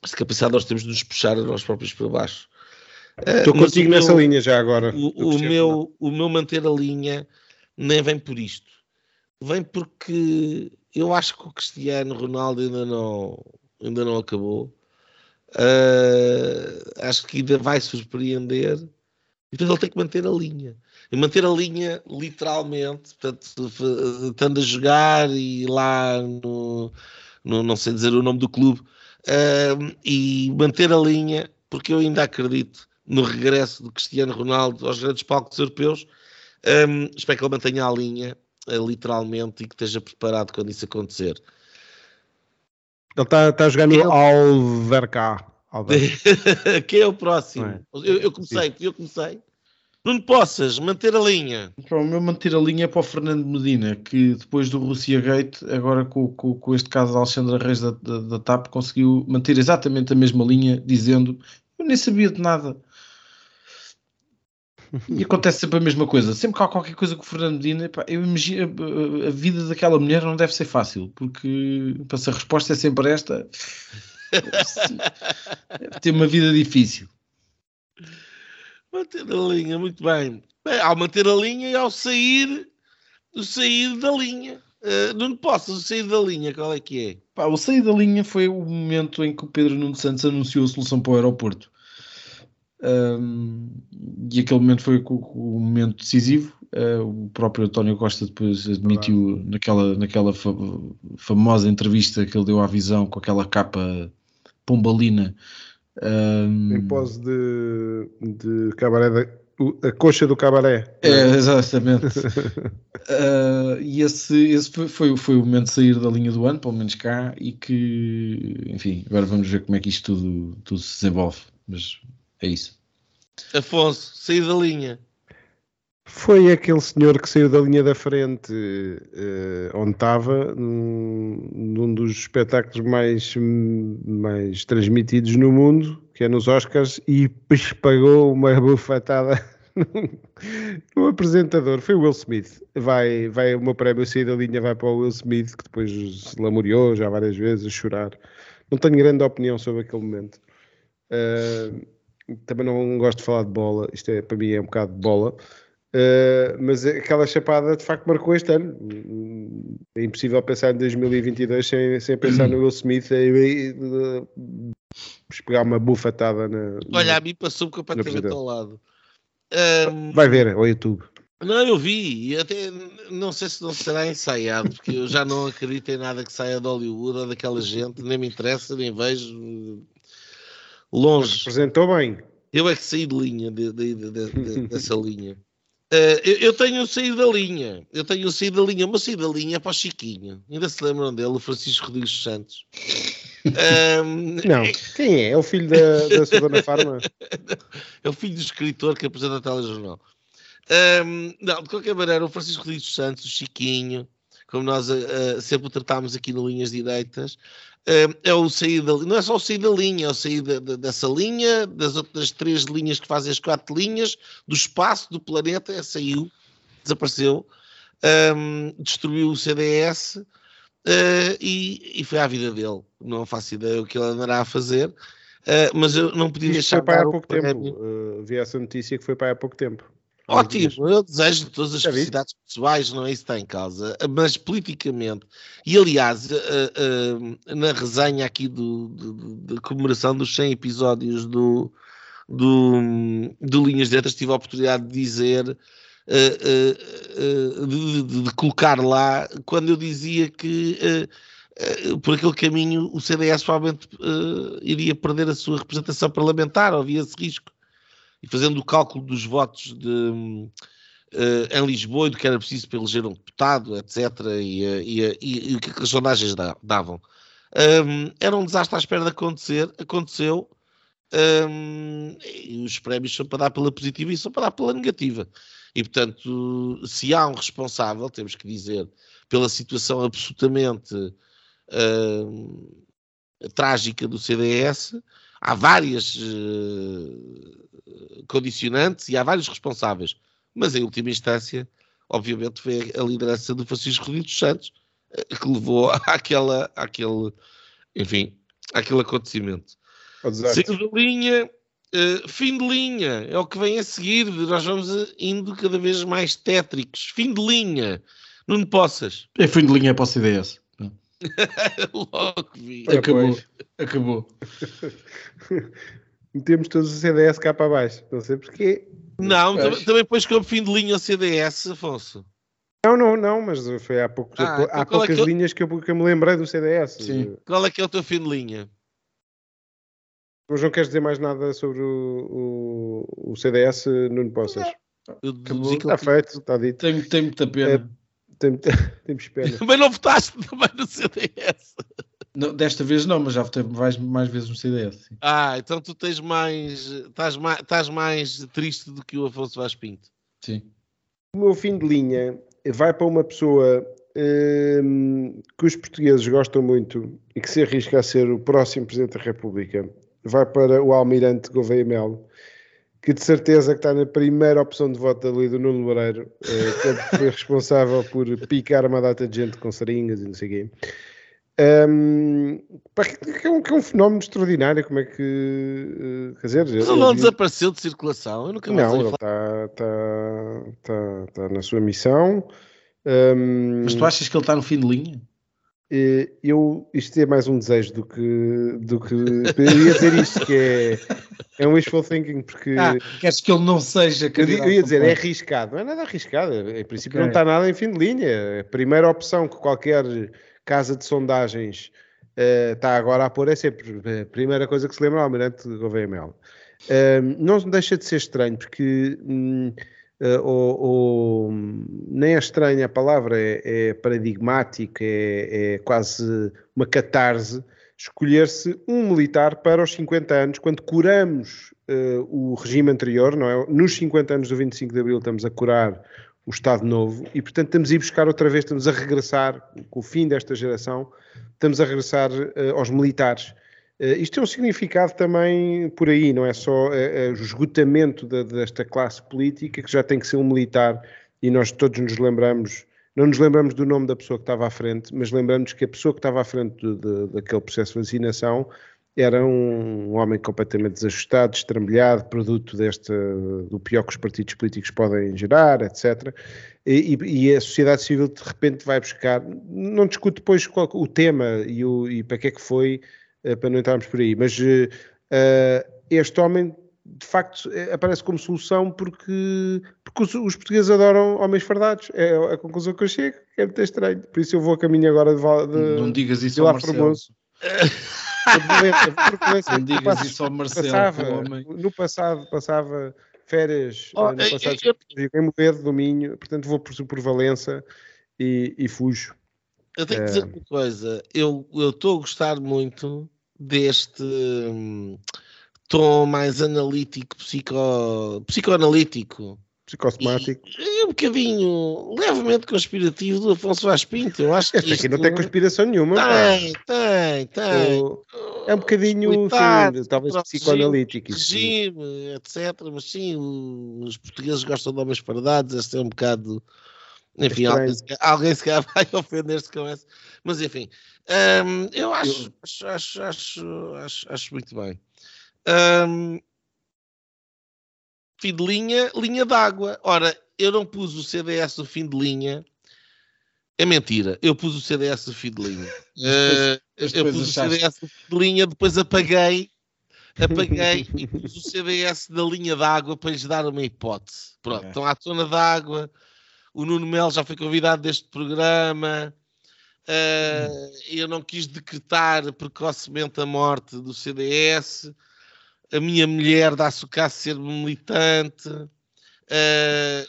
esta capacidade nós temos de nos puxar a nós próprios para baixo. Estou uh, contigo nessa meu, linha já agora. O, o meu, o meu manter a linha nem vem por isto vem porque eu acho que o Cristiano Ronaldo ainda não, ainda não acabou. Uh, acho que ainda vai surpreender. E portanto ele tem que manter a linha. E manter a linha literalmente, portanto, estando a jogar e lá no, no não sei dizer o nome do clube, uh, e manter a linha, porque eu ainda acredito no regresso do Cristiano Ronaldo aos grandes palcos europeus. Um, espero que ele mantenha a linha literalmente e que esteja preparado quando isso acontecer. Ele está tá a jogar no Alvercar. Quem é o próximo? É. Eu, eu, comecei, eu comecei. Não possas manter a linha. O meu manter a linha é para o Fernando Medina, que depois do Rússia Gate, agora com, com, com este caso da Alexandra Reis da, da, da, TAP, conseguiu manter exatamente a mesma linha, dizendo eu nem sabia de nada. E acontece sempre a mesma coisa. Sempre que há qualquer coisa com o Fernando Medina, pá, eu imagino a, a, vida daquela mulher não deve ser fácil, porque pá, se a resposta é sempre esta, deve ter uma vida difícil. Manter a linha, muito bem. bem. Ao manter a linha e ao sair, sair da linha. Uh, não posso sair da linha, qual é que é? Pá, o sair da linha foi o momento em que o Pedro Nuno Santos anunciou a solução para o aeroporto. Um, e aquele momento foi o, o momento decisivo. Uh, o próprio António Costa depois admitiu naquela, naquela fa famosa entrevista que ele deu à visão com aquela capa pombalina um... Em pose de, de cabaré, de, a coxa do cabaré. É, exatamente. uh, e esse, esse foi, foi, foi, o momento de sair da linha do ano, pelo menos cá, e que, enfim, agora vamos ver como é que isto tudo, tudo se desenvolve. Mas é isso. Afonso, sair da linha. Foi aquele senhor que saiu da linha da frente uh, onde estava, num, num, dos espetáculos mais, mais transmitidos no mundo, que é nos Oscars, e pagou uma bufetada no apresentador. Foi o Will Smith. Vai, vai o meu prémio sair da linha, vai para o Will Smith, que depois se lamuriou já várias vezes a chorar. Não tenho grande opinião sobre aquele momento. Uh, também não gosto de falar de bola, isto é, para mim é um bocado de bola. Uh, mas aquela chapada de facto marcou este ano. É impossível pensar em 2022 sem, sem pensar no Will Smith e, e, e pegar uma bufatada na. Olha, a mim passou completamente ao lado. Um, Vai ver ao YouTube. Não, eu vi, e até não sei se não será ensaiado, porque eu já não acredito em nada que saia de Hollywood ou daquela gente, nem me interessa, nem vejo longe. Representou bem. Eu é que saí de linha de, de, de, dessa linha. Uh, eu, eu, tenho saído da linha, eu tenho saído da linha, uma saída da linha para o Chiquinho. Ainda se lembram dele, o Francisco Rodrigues Santos. Um, não, quem é? É o filho da, da Susana Farma? é o filho do escritor que apresenta a telejornal. Um, não, de qualquer maneira, o Francisco Rodrigues Santos, o Chiquinho, como nós uh, sempre o tratámos aqui no Linhas Direitas, é o sair da não é só o sair da linha, é o sair da, da, dessa linha, das outras três linhas que fazem as quatro linhas, do espaço do planeta, é, saiu, desapareceu, um, destruiu o CDS uh, e, e, foi à vida dele. Não faço ideia o que ele andará a fazer, uh, mas eu não podia deixar. Foi para há pouco tempo, uh, vi essa notícia que foi para há pouco tempo. Ótimo, eu desejo todas as felicidades pessoais, não é isso que está em causa, mas politicamente, e aliás, uh, uh, na resenha aqui do, da comemoração dos 100 episódios do, do, do Linhas Diretas, tive a oportunidade de dizer, uh, de, de, de, colocar lá, quando eu dizia que por aquele caminho o CDS provavelmente iria perder a sua representação parlamentar, havia esse risco e fazendo o cálculo dos votos de, uh, em Lisboa e do que era preciso para eleger um deputado, etc., e, uh, e, o que as sondagens davam. Um, era um desastre à espera de acontecer, aconteceu, um, e os prémios são para dar pela positiva e são para dar pela negativa. E, portanto, se há um responsável, temos que dizer, pela situação absolutamente uh, trágica do CDS, há várias uh, condicionantes e há vários responsáveis, mas em última instância, obviamente, foi a liderança do Francisco Rodrigues Santos uh, que levou àquela, àquele, enfim, àquele acontecimento. Segundo linha, uh, fim de linha, é o que vem a seguir, nós vamos indo cada vez mais tétricos. Fim de linha, não possas. É fim de linha para o CDS. Logo vi. Acabou. Acabou. Metemos todos o CDS cá para baixo. Não sei porquê. Não, mas... também depois que eu fim de linha o CDS, Afonso. Não, não, não, mas foi há, pouco, ah, há então é poucas é eu... linhas que eu, que eu, me lembrei do CDS. Sim. Qual é que é o teu fim de linha? Mas não queres dizer mais nada sobre o, o, o CDS, Nuno Poças? Está feito, está dito. Tem, tem muita pena. É, tem, temos pena. Também não votaste também no CDS. Não, desta vez não, mas já votei mais, mais vezes no CDS. Sim. Ah, então tu tens mais. Estás mais, estás mais triste do que o Afonso Vaz Pinto. Sim. O meu fim de linha vai para uma pessoa hum, que os portugueses gostam muito e que se arrisca a ser o próximo Presidente da República. Vai para o Almirante Gouveia Melo, que de certeza que está na primeira opção de voto ali do Nuno Loureiro, eh, que foi responsável por picar uma data de gente com seringas e não sei o quê. Um, que, é um, que é um fenómeno extraordinário, como é que uh, quer dizer? Mas ele não desapareceu de circulação, eu nunca mais Não, ele está tá, tá, tá na sua missão. Um, Mas tu achas que ele está no fim de linha? Eu, isto é mais um desejo do que, do que eu ia dizer isto, que é, é um wishful thinking, porque ah, queres que ele não seja eu, eu ia dizer, é arriscado, não é nada arriscado, em princípio okay. não está nada em fim de linha. A primeira opção que qualquer casa de sondagens uh, está agora a pôr é sempre a primeira coisa que se lembra, Almirante Gouveia Melo. Uh, não deixa de ser estranho, porque um, ou, ou, nem é estranha a palavra, é, é paradigmático, é, é, quase uma catarse escolher-se um militar para os 50 anos, quando curamos uh, o regime anterior, não é? Nos 50 anos do 25 de Abril estamos a curar o Estado Novo e, portanto, estamos a ir buscar outra vez, estamos a regressar, com o fim desta geração, estamos a regressar uh, aos militares. Uh, isto tem um significado também por aí, não é só uh, o esgotamento de, desta classe política, que já tem que ser um militar, e nós todos nos lembramos, não nos lembramos do nome da pessoa que estava à frente, mas lembramos que a pessoa que estava à frente de, de, daquele processo de vacinação era um homem completamente desajustado, destrambelhado, produto deste, do pior que os partidos políticos podem gerar, etc. E, e, a sociedade civil de repente vai buscar, não discute depois qual, o tema e, o, e, para que é que foi, para não entrarmos por aí, mas uh, este homem de facto aparece como solução porque, porque os, os portugueses adoram homens fardados, é a conclusão que eu chego, é muito estranho, por isso eu vou a caminho agora de, de Não digas isso ao Marcelo. Não digas isso ao Marcelo. Passava, no passado, passava férias oh, no passado, eu, eu, em Moedo, do Minho, portanto vou por, por Valença e, e fujo. Eu tenho que dizer uma coisa, eu estou a gostar muito deste hum, tom mais analítico, psico, psicoanalítico psicossomático. E, e um bocadinho levemente conspirativo do Afonso Vaz Pinto. Eu acho que este aqui não tem conspiração nenhuma. Tem, tem, tem. É um bocadinho, Coitado, sim, talvez psicoanalítico. Regime, etc. Mas sim, os portugueses gostam de homens parados. Este é um bocado. Enfim, alguém, alguém se calhar vai ofender-se com essa. Mas enfim, hum, eu acho, eu... Acho, acho, acho, acho, acho, muito bem. Hum, fim de linha, linha d'água. Ora, eu não pus o CDS no fim de linha. É mentira, eu pus o CDS no fim de linha. uh, eu pus o CDS no fim de linha, depois apaguei, apaguei e pus o CDS na linha d'água para lhes dar uma hipótese. Pronto, estão à tona d'água. O Nuno Melo já foi convidado deste programa. Uh, eu não quis decretar precocemente a morte do CDS a minha mulher dá-se o caso de ser militante uh,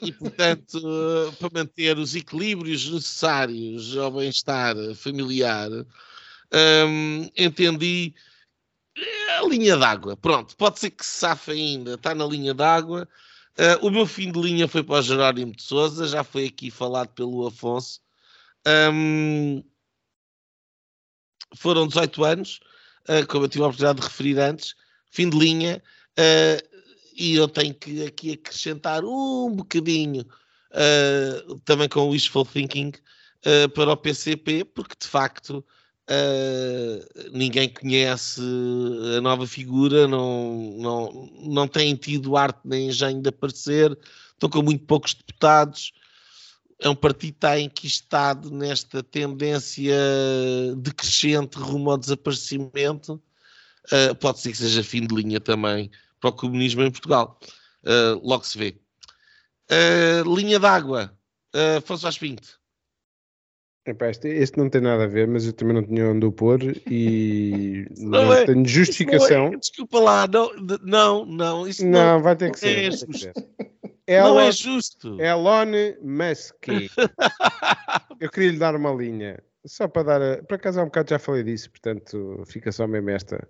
e, portanto, uh, para manter os equilíbrios necessários ao bem-estar familiar, um, entendi a linha d'água. Pronto, pode ser que se safe ainda, está na linha d'água. Uh, o meu fim de linha foi para o Jerónimo de Souza, já foi aqui falado pelo Afonso. Um, foram 18 anos, uh, como eu tive a oportunidade de referir antes, fim de linha, uh, e eu tenho que aqui acrescentar um bocadinho também com o wishful thinking para o PCP, porque de facto ninguém conhece a nova figura, não, não, não têm tido arte nem engenho de aparecer, estão com muito poucos deputados. É um partido que está enquistado nesta tendência decrescente rumo ao desaparecimento uh, pode ser que seja fim de linha também para o comunismo em Portugal. Uh, logo se vê. Uh, linha d'água, uh, Afonso Pinto. Epá, este, este, não tem nada a ver, mas eu também não tinha onde o pôr e não, não é, tenho justificação. Não é, desculpa lá, não, não, não. Isso não, não vai ter que ser. É justo. Elon, não é justo. Elon Musk. eu queria lhe dar uma linha. só para dar. A, por acaso há um bocado já falei disso, portanto fica só mesmo esta.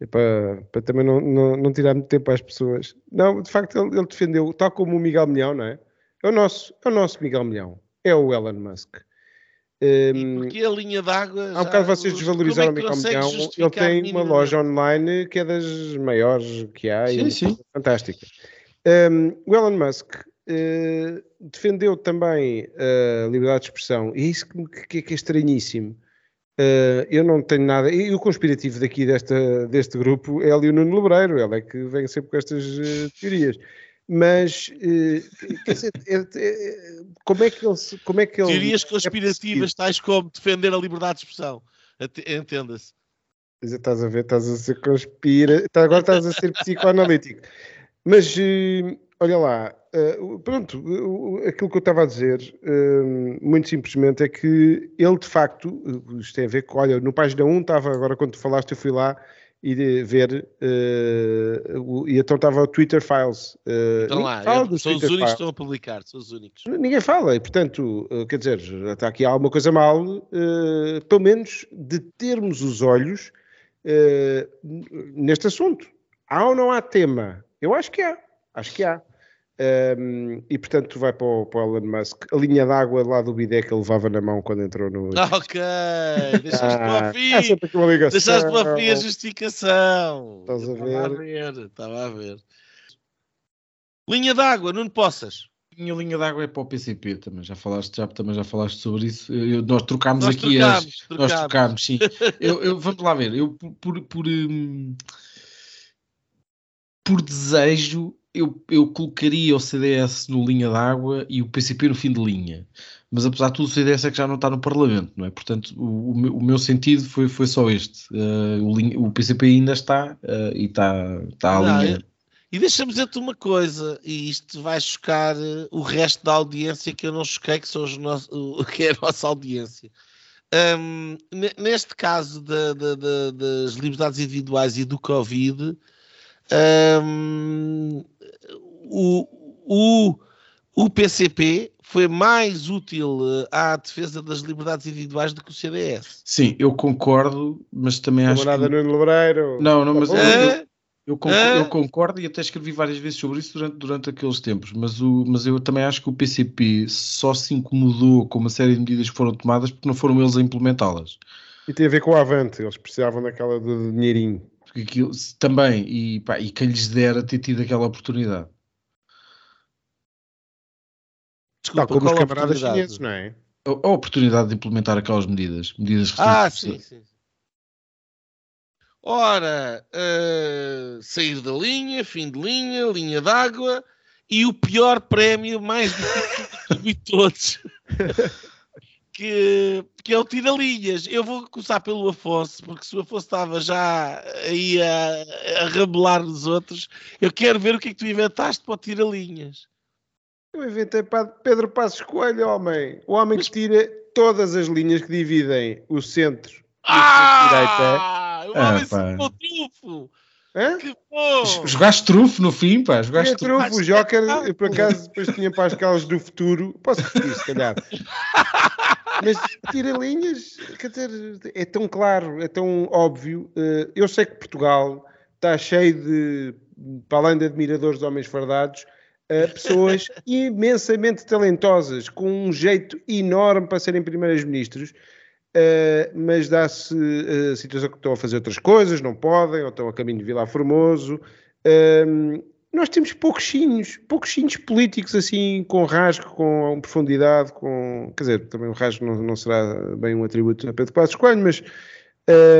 É para, para também não, não, não tirar muito tempo às pessoas. Não, de facto, ele, ele, defendeu, tal como o Miguel Milhão, não é? É o nosso, é o nosso Miguel Milhão. É o Elon Musk. Um, porque a linha d'água. Há um bocado vocês desvalorizaram é o Miguel Milhão. Ele tem uma loja online que é das maiores que há sim, e sim. fantástica. Um, o Elon Musk uh, defendeu também a liberdade de expressão, e é isso que, que é estranhíssimo. Uh, eu não tenho nada. E o conspirativo daqui desta, deste grupo é ali o Nuno Lebreiro, ele é que vem sempre com estas uh, teorias. Mas uh, dizer, é, é, como é que ele. Como é que ele teorias conspirativas, é tais como defender a liberdade de expressão. Entenda-se. Estás a ver, estás a ser conspira. Tá, agora estás a ser psicoanalítico. Mas olha lá, Uh, pronto, aquilo que eu estava a dizer, muito simplesmente, é que ele de facto, isto tem a ver com, olha, no página 1 estava, agora quando tu falaste, eu fui lá e de ver, o, e então estava o Twitter Files. então lá, fala eu, são os únicos que estão a publicar, são os únicos. Ninguém fala, e portanto, quer dizer, está aqui alguma coisa mal, pelo menos de termos os olhos neste assunto. Há ou não há tema? Eu acho que há, acho que há. Um, e portanto tu vai para o, para o Elon Musk a linha d'água lá do bidé que ele levava na mão quando entrou no ok, deixaste ah, para o fim é deixaste para o fim a justificação estás a ver? estava a ver estava a ver linha d'água, não possas minha linha d'água é para o PCP também, já falaste, já, também já falaste sobre isso. Eu, nós trocámos nós aqui trocámos, as, trocámos. nós trocámos, sim. eu, eu, vamos lá ver, eu por, por, por, hum, por desejo eu, eu colocaria o CDS no linha d'água e o PCP no fim de linha. Mas apesar de tudo, o CDS é que já não está no Parlamento, não é? Portanto, o, o, meu, o meu, sentido foi, foi só este. Uh, o, linha, o, PCP ainda está uh, e está, está a linha. E deixa-me dizer-te uma coisa, e isto vai chocar uh, o resto da audiência que eu não choquei, que, são os nossos, que é a nossa audiência. Um, neste caso de, de, de, das liberdades individuais e do Covid, um, o, o, o PCP foi mais útil eh, à defesa das liberdades individuais do que o CDS. Sim, eu concordo, mas também acho que... no Lebreiro. Não, não, mas eu, eu, concordo, eu, concordo, e até escrevi várias vezes sobre isso durante, durante aqueles tempos, mas, o, mas eu também acho que o PCP só se incomodou com uma série de medidas que foram tomadas porque não foram eles a implementá-las. E tem a ver com o Avante, eles precisavam daquela do dinheirinho. Porque aquilo, também, e, pá, e quem lhes dera ter tido aquela oportunidade. Desculpa, Tal como os camaradas chineses, não é? A, a, oportunidade de implementar aquelas medidas. medidas ah, sim, sim. Ora, uh, sair da linha, fim de linha, linha d'água e o pior prémio mais difícil de todos. que, que é o tira-linhas. Eu vou começar pelo Afonso, porque se o Afonso estava já aí a, a rebelar nos outros, eu quero ver o que é que tu inventaste para o tira-linhas. Eu inventei para Pedro Passos Coelho, homem. O homem que tira todas as linhas que dividem o centro ah, o homem ah, se trufo. Hã? Que bom! Jogaste trufo no fim, pá. Jogaste trufo. O Joker, eu, por acaso, depois tinha para as calas do futuro. Posso repetir, se calhar. Mas tira linhas, quer dizer, é tão claro, é tão óbvio. Eh, eu sei que Portugal está cheio de, para além de admiradores de homens fardados, pessoas imensamente talentosas, com um jeito enorme para serem primeiros-ministros, uh, mas dá-se a uh, situação que estão a fazer outras coisas, não podem, ou estão a caminho de Vila Formoso. Uh, nós temos poucos chinhos políticos assim, com rasgo, com profundidade, com... Quer dizer, também o rasgo não, não será bem um atributo a Pedro Passos Coelho, mas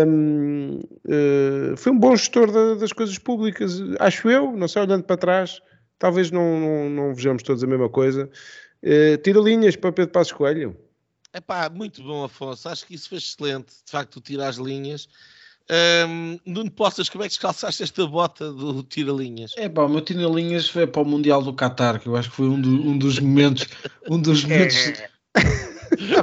um, uh, foi um bom gestor da, das coisas públicas, acho eu, não sei, olhando para trás, talvez não, não, não vejamos todos a mesma coisa. Uh, tira linhas para Pedro Passos Coelho. É pá, muito bom, Afonso. Acho que isso foi excelente. De facto, tirar as linhas. Um, Nuno Poças, como é que descalçaste esta bota do tira-linhas? É pá, o meu tira-linhas foi para o Mundial do Qatar, que eu acho que foi um, do, um dos momentos. Um dos momentos.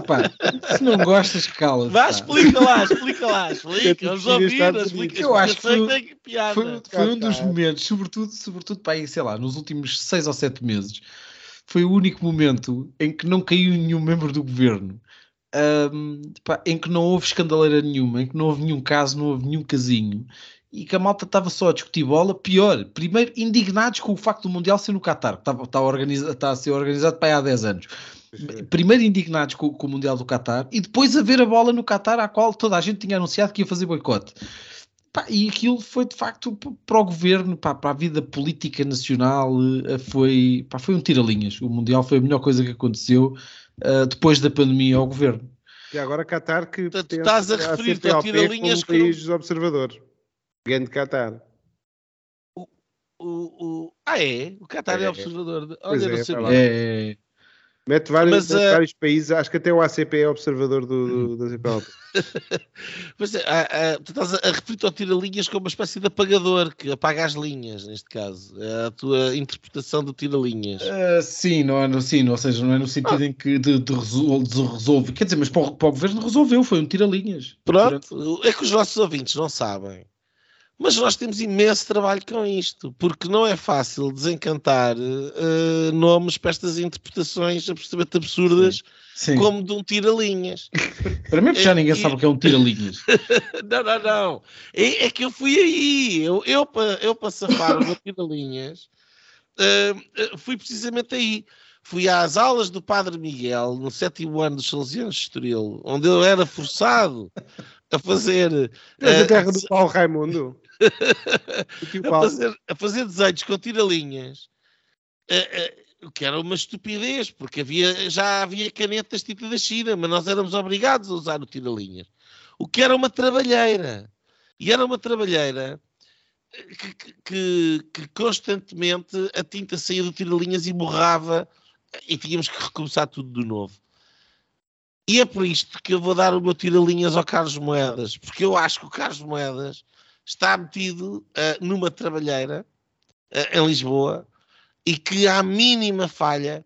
Pá, se não gostas, cala-te. Vá, explica lá, explica lá, explica. Os ouvidos, explica. Eu acho que foi, foi, foi, um dos momentos, sobretudo, sobretudo para aí, sei lá, nos últimos seis ou sete meses, foi o único momento em que não caiu nenhum membro do governo. um, pá, em que não houve escandaleira nenhuma, em que não houve nenhum caso, não houve nenhum casinho, e que a malta estava só a discutir bola. Pior, primeiro indignados com o facto do Mundial ser no Qatar, que está, está, organiza, está a ser organizado para aí há 10 anos. Primeiro indignados com, com, o Mundial do Qatar e depois a ver a bola no Qatar, à qual toda a gente tinha anunciado que ia fazer boicote. Pá, e aquilo foi de facto para o governo, pá, para a vida política nacional, eh, foi, pá, foi um tira-linhas. O Mundial foi a melhor coisa que aconteceu uh, depois da pandemia ao governo. E agora Qatar que Portanto, estás a referir-te ao tira-linhas como país não... observador. Grande Qatar. O, o, o... Ah, é? O Qatar é, é observador. Olha, é, não sabia. É, Mete vários, Mas, mete uh... vários países, acho que até o ACP é observador do, do, da CPLP. Mas, uh, uh, tu estás a, a referir ao tira-linhas como uma espécie de apagador que apaga as linhas, neste caso. É a tua interpretação do tira-linhas. Uh, sim, não é, sim, ou seja, não é no sentido ah. em que de, de, resol, de, resolve. Quer dizer, mas para o, para o governo resolveu, foi um tira-linhas. Pronto, é que os nossos ouvintes não sabem mas nós temos imenso trabalho com isto, porque não é fácil desencantar uh, nomes para estas interpretações absolutamente absurdas, Sim. como de um tira-linhas. para mim, já ninguém sabe o que é um tira-linhas. não, não, não. É, é, que eu fui aí. Eu, eu, eu para safar o tira-linhas, uh, fui precisamente aí. Fui às aulas do Padre Miguel, no sétimo ano dos Salesianos de Estoril, onde eu era forçado a fazer. É a terra do Paulo Raimundo. a, fazer, a fazer desenhos com tiralinhas. o que era uma estupidez, porque havia, já havia canetas tipo da China, mas nós éramos obrigados a usar o tiralinhas. O que era uma trabalheira. E era uma trabalheira que, que, que constantemente a tinta saía do tiralinhas e borrava e tínhamos que recomeçar tudo de novo. E é por isto que eu vou dar o meu tiralinhas ao Carlos Moedas, porque eu acho que o Carlos Moedas está metido uh, numa trabalheira uh, em Lisboa e que à mínima falha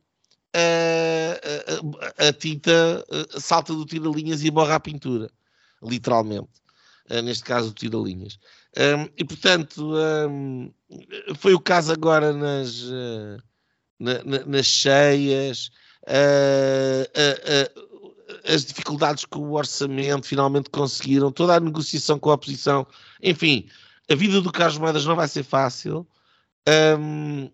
uh, a tinta salta do tira-linhas e borra a pintura, literalmente. neste caso, o tira-linhas. Um, e portanto, um, foi o caso agora nas, na, na, nas cheias. Uh, uh, as dificuldades com o orçamento, finalmente conseguiram, toda a negociação com a oposição, enfim, a vida do Carlos Moedas não vai ser fácil. Um,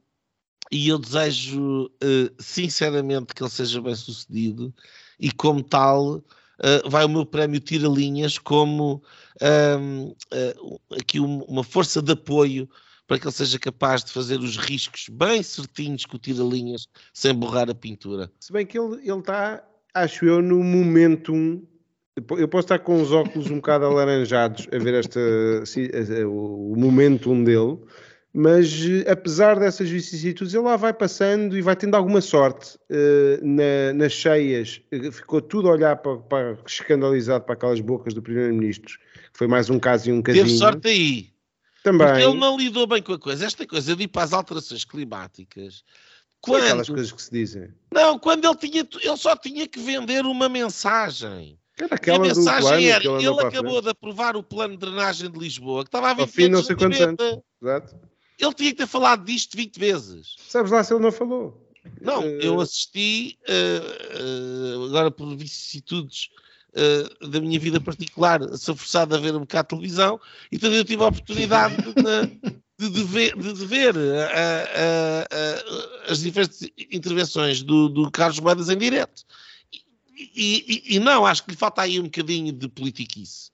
e eu desejo uh, sinceramente que ele seja bem sucedido e como tal uh, vai o meu prémio tira linhas como um, uh, aqui um, uma força de apoio para que ele seja capaz de fazer os riscos bem certinhos com o tira linhas sem borrar a pintura. Se bem que ele está acho eu, no momento eu posso estar com os óculos um bocado alaranjados a ver esta, o momentum dele, mas apesar dessas vicissitudes, ele lá vai passando e vai tendo alguma sorte uh, na, nas cheias. Ficou tudo a olhar para, para, escandalizado para aquelas bocas do Primeiro-Ministro. Foi mais um caso e um casinho. Teve sorte aí. Também. Porque ele não lidou bem com a coisa. Esta coisa de ir para as alterações climáticas quando... Aquelas coisas que se dizem. Não, quando ele tinha, ele só tinha que vender uma mensagem. Era aquela a mensagem plano, era, ele, ele acabou de aprovar o plano de drenagem de Lisboa, que estava a 20 fim, não sei quantos anos. Exato. Ele tinha que ter falado disto 20 vezes. Sabes lá se ele não falou? Não, uh... eu assisti, uh, uh, agora por vicissitudes uh, da minha vida particular, sou forçado a ver um bocado de televisão, e então eu tive a oportunidade de, de, de ver, de, de ver a, a, a, as diferentes intervenções do, do Carlos Moedas em direto. E, e, e, não, acho que lhe falta aí um bocadinho de politiquice.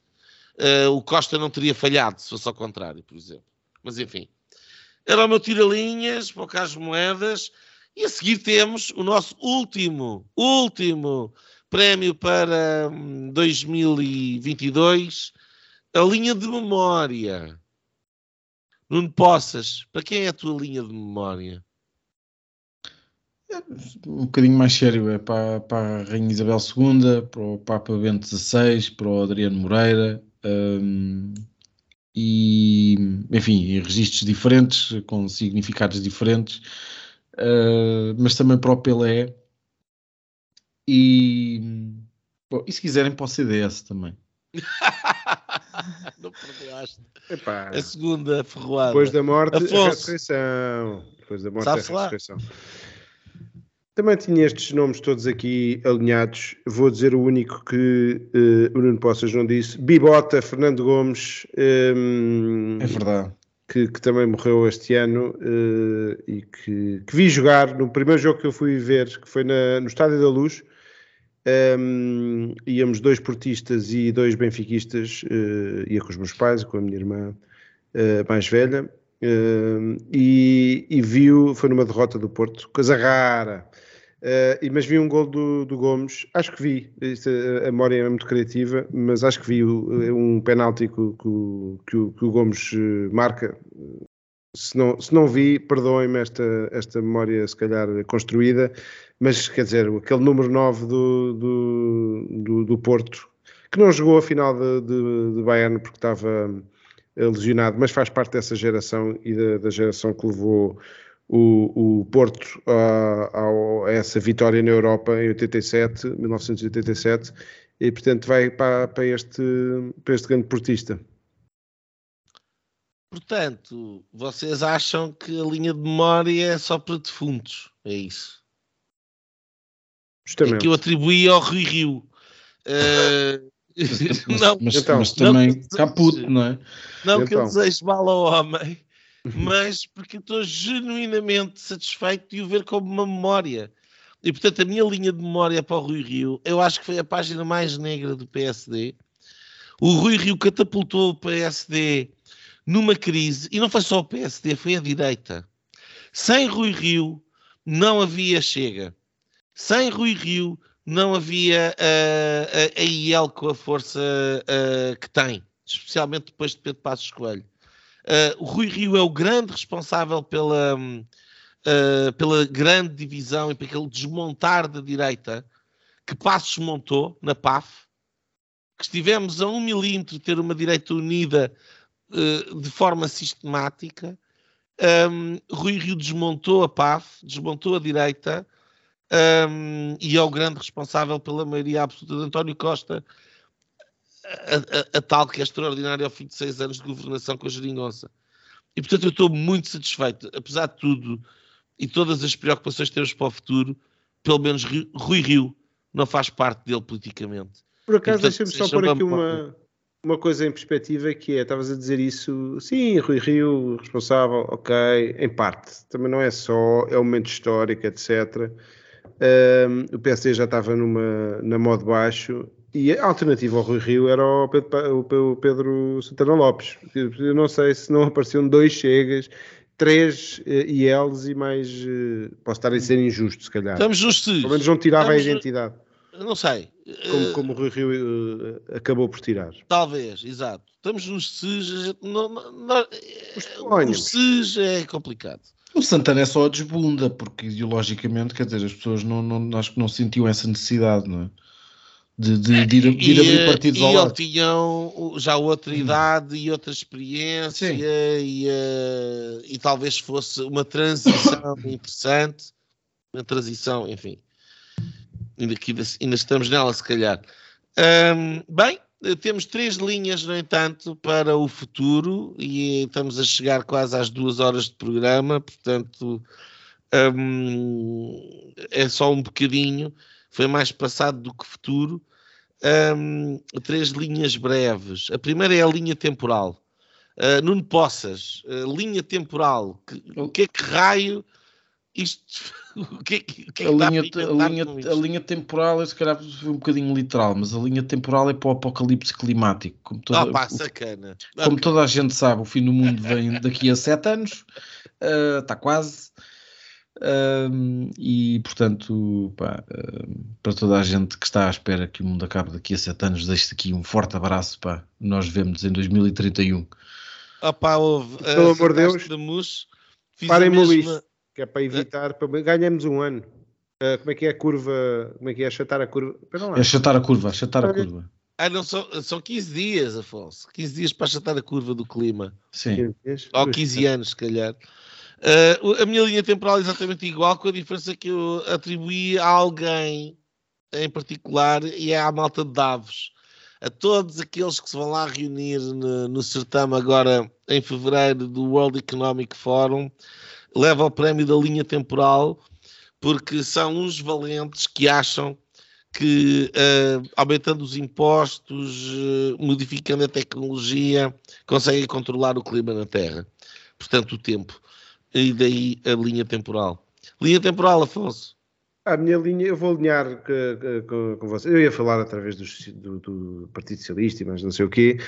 Uh, o Costa não teria falhado se fosse ao contrário, por exemplo. Mas enfim, era o meu tira-linhas para o Carlos Moedas. E a seguir temos o nosso último, último prémio para 2022, hum, a linha de memória. Nuno Poças, para quem é a tua linha de memória? Um bocadinho mais sério, é para, para a Rainha Isabel II, para o Papa Bento XVI, para o Adriano Moreira, um, e enfim, em registros diferentes, com significados diferentes, uh, mas também para o Pelé. E, bom, e se quiserem para o CDS também. não perdoaste. Epá. A segunda ferroada. Depois da morte, Afonso. a ressurreição. Depois da morte, Sabes a ressurreição. Também tinha estes nomes todos aqui alinhados. Vou dizer o único que uh, o Nuno Poças não disse. Bibota, Fernando Gomes. Um, é verdade. Que, que, também morreu este ano uh, e que, que, vi jogar no primeiro jogo que eu fui ver, que foi na, no Estádio da Luz. Um, íamos dois portistas e dois benfiquistas, uh, ia com os meus pais, com a minha irmã uh, mais velha, uh, e, e, viu, foi numa derrota do Porto, coisa rara, Uh, mas vi um gol do, do Gomes, acho que vi, Isto, a memória é muito criativa, mas acho que vi um penalti que, que, que, o, que o Gomes marca. Se não, se não vi, perdoem-me esta, esta memória, se calhar construída, mas quer dizer, aquele número 9 do, do, do, do Porto, que não jogou a final de, de, de Bayern porque estava eh, lesionado, mas faz parte dessa geração e da, da geração que levou o, o Porto a, a, essa vitória na Europa em 87, 1987, e portanto vai para, para, este, para este grande portista. Portanto, vocês acham que a linha de memória é só para defuntos? É isso? Justamente. Que eu atribuí ao Rui Rio. Uh, mas, não, mas, então, mas também não caputo, não é? Não então. que eu desejo mal ao homem, mas porque estou genuinamente satisfeito de o ver como uma memória. E portanto, a minha linha de memória para o Rui Rio, eu acho que foi a página mais negra do PSD. O Rui Rio catapultou o PSD numa crise, e não foi só o PSD, foi a direita. Sem Rui Rio não havia Chega. Sem Rui Rio não havia uh, a, IEL com a força uh, que tem, especialmente depois de Pedro Passos Coelho. Uh, o Rui Rio é o grande responsável pela, pela grande divisão e pelo desmontar da direita que Passos montou na PAF, que estivemos a um milímetro de ter uma direita unida de forma sistemática. Um, Rui Rio desmontou a PAF, desmontou a direita um, e é o grande responsável pela maioria absoluta de António Costa a, a, a, tal que é extraordinária ao fim de seis anos de governação com a geringonça. E portanto eu estou muito satisfeito, apesar de tudo e todas as preocupações que temos para o futuro, pelo menos Rui Rio não faz parte dele politicamente. Por acaso, deixa-me só pôr aqui uma, uma coisa em perspectiva que é, estavas a dizer isso, sim, Rui Rio, responsável, ok, em parte, também não é só, é um momento histórico, etc. Um, o PSD já estava numa, na modo baixo e a alternativa ao Rui Rio era o Pedro, o Pedro Santana Lopes. Eu não sei se não apareciam dois chegas, três uh, IELs e mais. Uh, posso estar a ser injusto, se calhar. Estamos justos. Pelo menos não tirava Estamos, a identidade. Não sei. Como, como o Rui Rio uh, acabou por tirar. Talvez, exato. Estamos nos SES. Não, não, o SES é complicado. O Santana é só a desbunda, porque ideologicamente, quer dizer, as pessoas não, não, acho que não sentiam essa necessidade, não é? de, de, de, ir, de ir abrir partidos e, ao lado. E tinham já outra hum. idade e outra experiência e, uh, e, talvez fosse uma transição interessante, uma transição, enfim, ainda, ainda estamos nela se calhar. Bem, temos três linhas, no entanto, para o futuro e estamos a chegar quase às duas horas de programa, portanto um, é só um bocadinho foi mais passado do que futuro. Um, três linhas breves. A primeira é a linha temporal. Uh, Nuno Poças, uh, linha temporal. Que, o que é que raio isto. o que é que, que, é a, linha, a, linha, a linha temporal, é se calhar foi um bocadinho literal, mas a linha temporal é para o apocalipse climático. Como toda, oh, pá, sacana. Como okay. toda a gente sabe, o fim do mundo vem daqui a sete anos, uh, está quase. Um, e portanto, pá, um, para toda a gente que está à espera que o mundo acabe daqui a sete anos, deixo aqui um forte abraço. Pá. Nós vemos em 2031. Ah, pá, houve, Pelo amor de Deus, de parem-me mesma... que é para evitar, para... ganhamos um ano. Uh, como é que é a curva? Como é que é achatar a curva? É achatar a curva, achatar a curva. Ah, não, são, são 15 dias, Afonso. 15 dias para achatar a curva do clima. Sim. Ou 15 anos, se calhar. Uh, a minha linha temporal é exatamente igual, com a diferença que eu atribuí a alguém em particular e é à malta de Davos. A todos aqueles que se vão lá reunir no, no certame agora em fevereiro do World Economic Forum, leva o prémio da linha temporal, porque são uns valentes que acham que uh, aumentando os impostos, uh, modificando a tecnologia, conseguem controlar o clima na Terra. Portanto, o tempo. E daí a linha temporal. Linha temporal, Afonso. A minha linha, eu vou alinhar com, com, você. Eu ia falar através do, do, Partido Socialista, mas não sei o quê.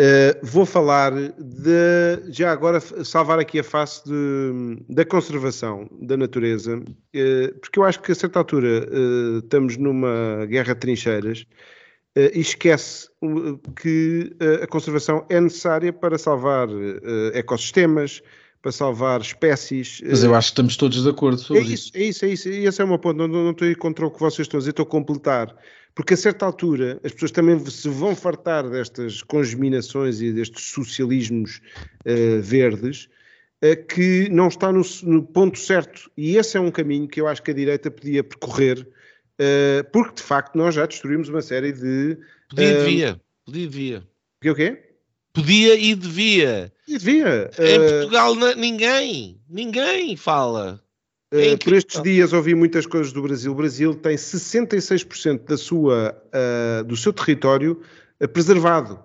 Uh, vou falar de, já agora, salvar aqui a face de, da conservação da natureza, uh, porque eu acho que a certa altura uh, estamos numa guerra de trincheiras e esquece que a conservação é necessária para salvar ecossistemas, para salvar espécies. Mas eu acho que estamos todos de acordo sobre é isso. isso. É isso, é isso. E esse é o meu ponto. Não, não estou contra o que vocês estão a dizer, estou a completar. Porque a certa altura as pessoas também se vão fartar destas congeminações e destes socialismos uh, verdes uh, que não está no, no, ponto certo. E esse é um caminho que eu acho que a direita podia percorrer, uh, porque de facto nós já destruímos uma série de. Podia e devia. Podia e devia. O quê? Podia e devia. E devia. Em Portugal ninguém, ninguém fala. Uh, por estes dias ouvi muitas coisas do Brasil. O Brasil tem 66% da sua, uh, do seu território uh, preservado.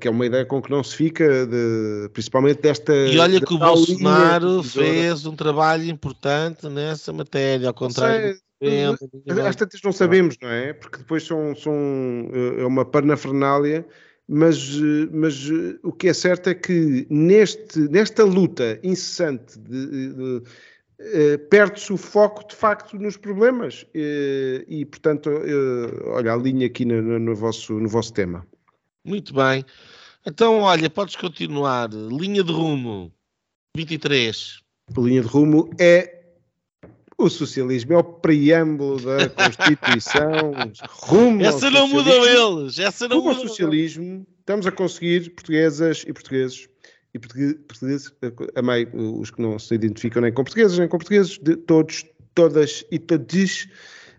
que é uma ideia com que não se fica, de, principalmente desta. E olha que o Bolsonaro fez um trabalho importante nessa matéria, ao contrário. Às tantas não sabemos, não é? Porque depois são, são é uma parnafernália mas, mas o que é certo é que neste, nesta luta incessante de, de, eh, perde-se o foco de facto nos problemas e, e portanto, eh, olha, alinha aqui no, no, vosso, no vosso tema. Muito bem. Então, olha, podes continuar. Linha de rumo 23. A linha de rumo é o socialismo, é o preâmbulo da Constituição. rumo essa não mudam eles. Essa não rumo ao socialismo, estamos a conseguir, portuguesas e portugueses, e portugueses, amei os que não se identificam nem com portugueses nem com portugueses, de todos, todas e todos,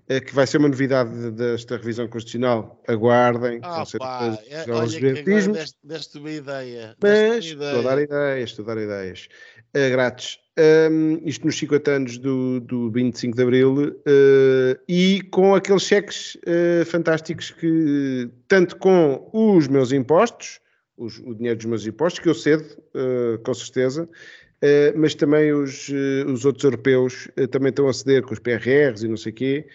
eh, que vai ser uma novidade desta revisão constitucional. Aguardem, ah, vão ser pá, é, olha que deste, deste uma ideia. Mas, ideia. estou a dar ideias, estou a dar ideias. Uh, grátis. Um, isto nos 50 anos do, do 25 de Abril, uh, e com aqueles cheques uh, fantásticos que, tanto com os meus impostos, os, o dinheiro dos meus impostos, que eu cedo, uh, com certeza, uh, mas também os, uh, os outros europeus também estão a ceder com os PRRs e não sei o quê,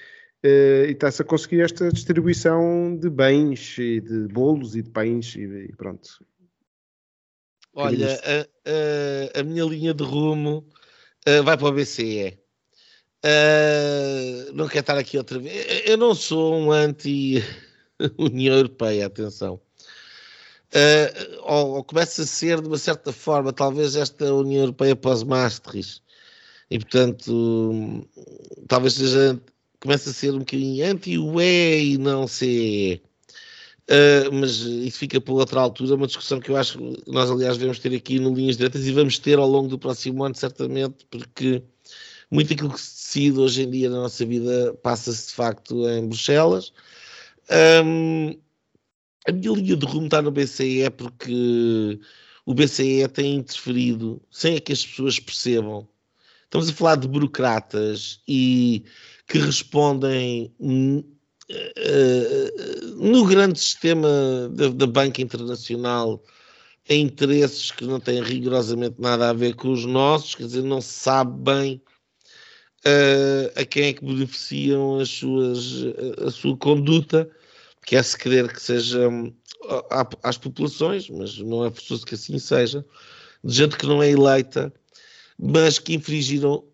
e está-se a conseguir esta distribuição de bens e de bolos e de pães e, e pronto. Olha, a, a, a, minha linha de rumo vai para o BCE. não quero estar aqui outra vez. Eu não sou um anti-União Europeia, atenção uh, ou, ou, começa a ser de uma certa forma, talvez esta União Europeia pós-Maastricht, e portanto, talvez seja, comece a ser um bocadinho anti-UE e não CE. Uh, mas isso fica para outra altura, uma discussão que eu acho que nós, aliás, devemos ter aqui no Linhas Diretas e vamos ter ao longo do próximo ano, certamente, porque muito aquilo que se decide hoje em dia na nossa vida passa-se de facto em Bruxelas. Um, a minha linha de rumo está no BCE é porque o BCE tem interferido sem que as pessoas percebam. Estamos a falar de burocratas e que respondem uh, no grande sistema da, da banca internacional a interesses que não têm rigorosamente nada a ver com os nossos, quer dizer, não se sabe bem uh, a quem é que beneficiam as suas, a sua conduta quer-se querer que seja hum, às populações, mas não é forçoso que assim seja, de gente que não é eleita, mas que infringiram,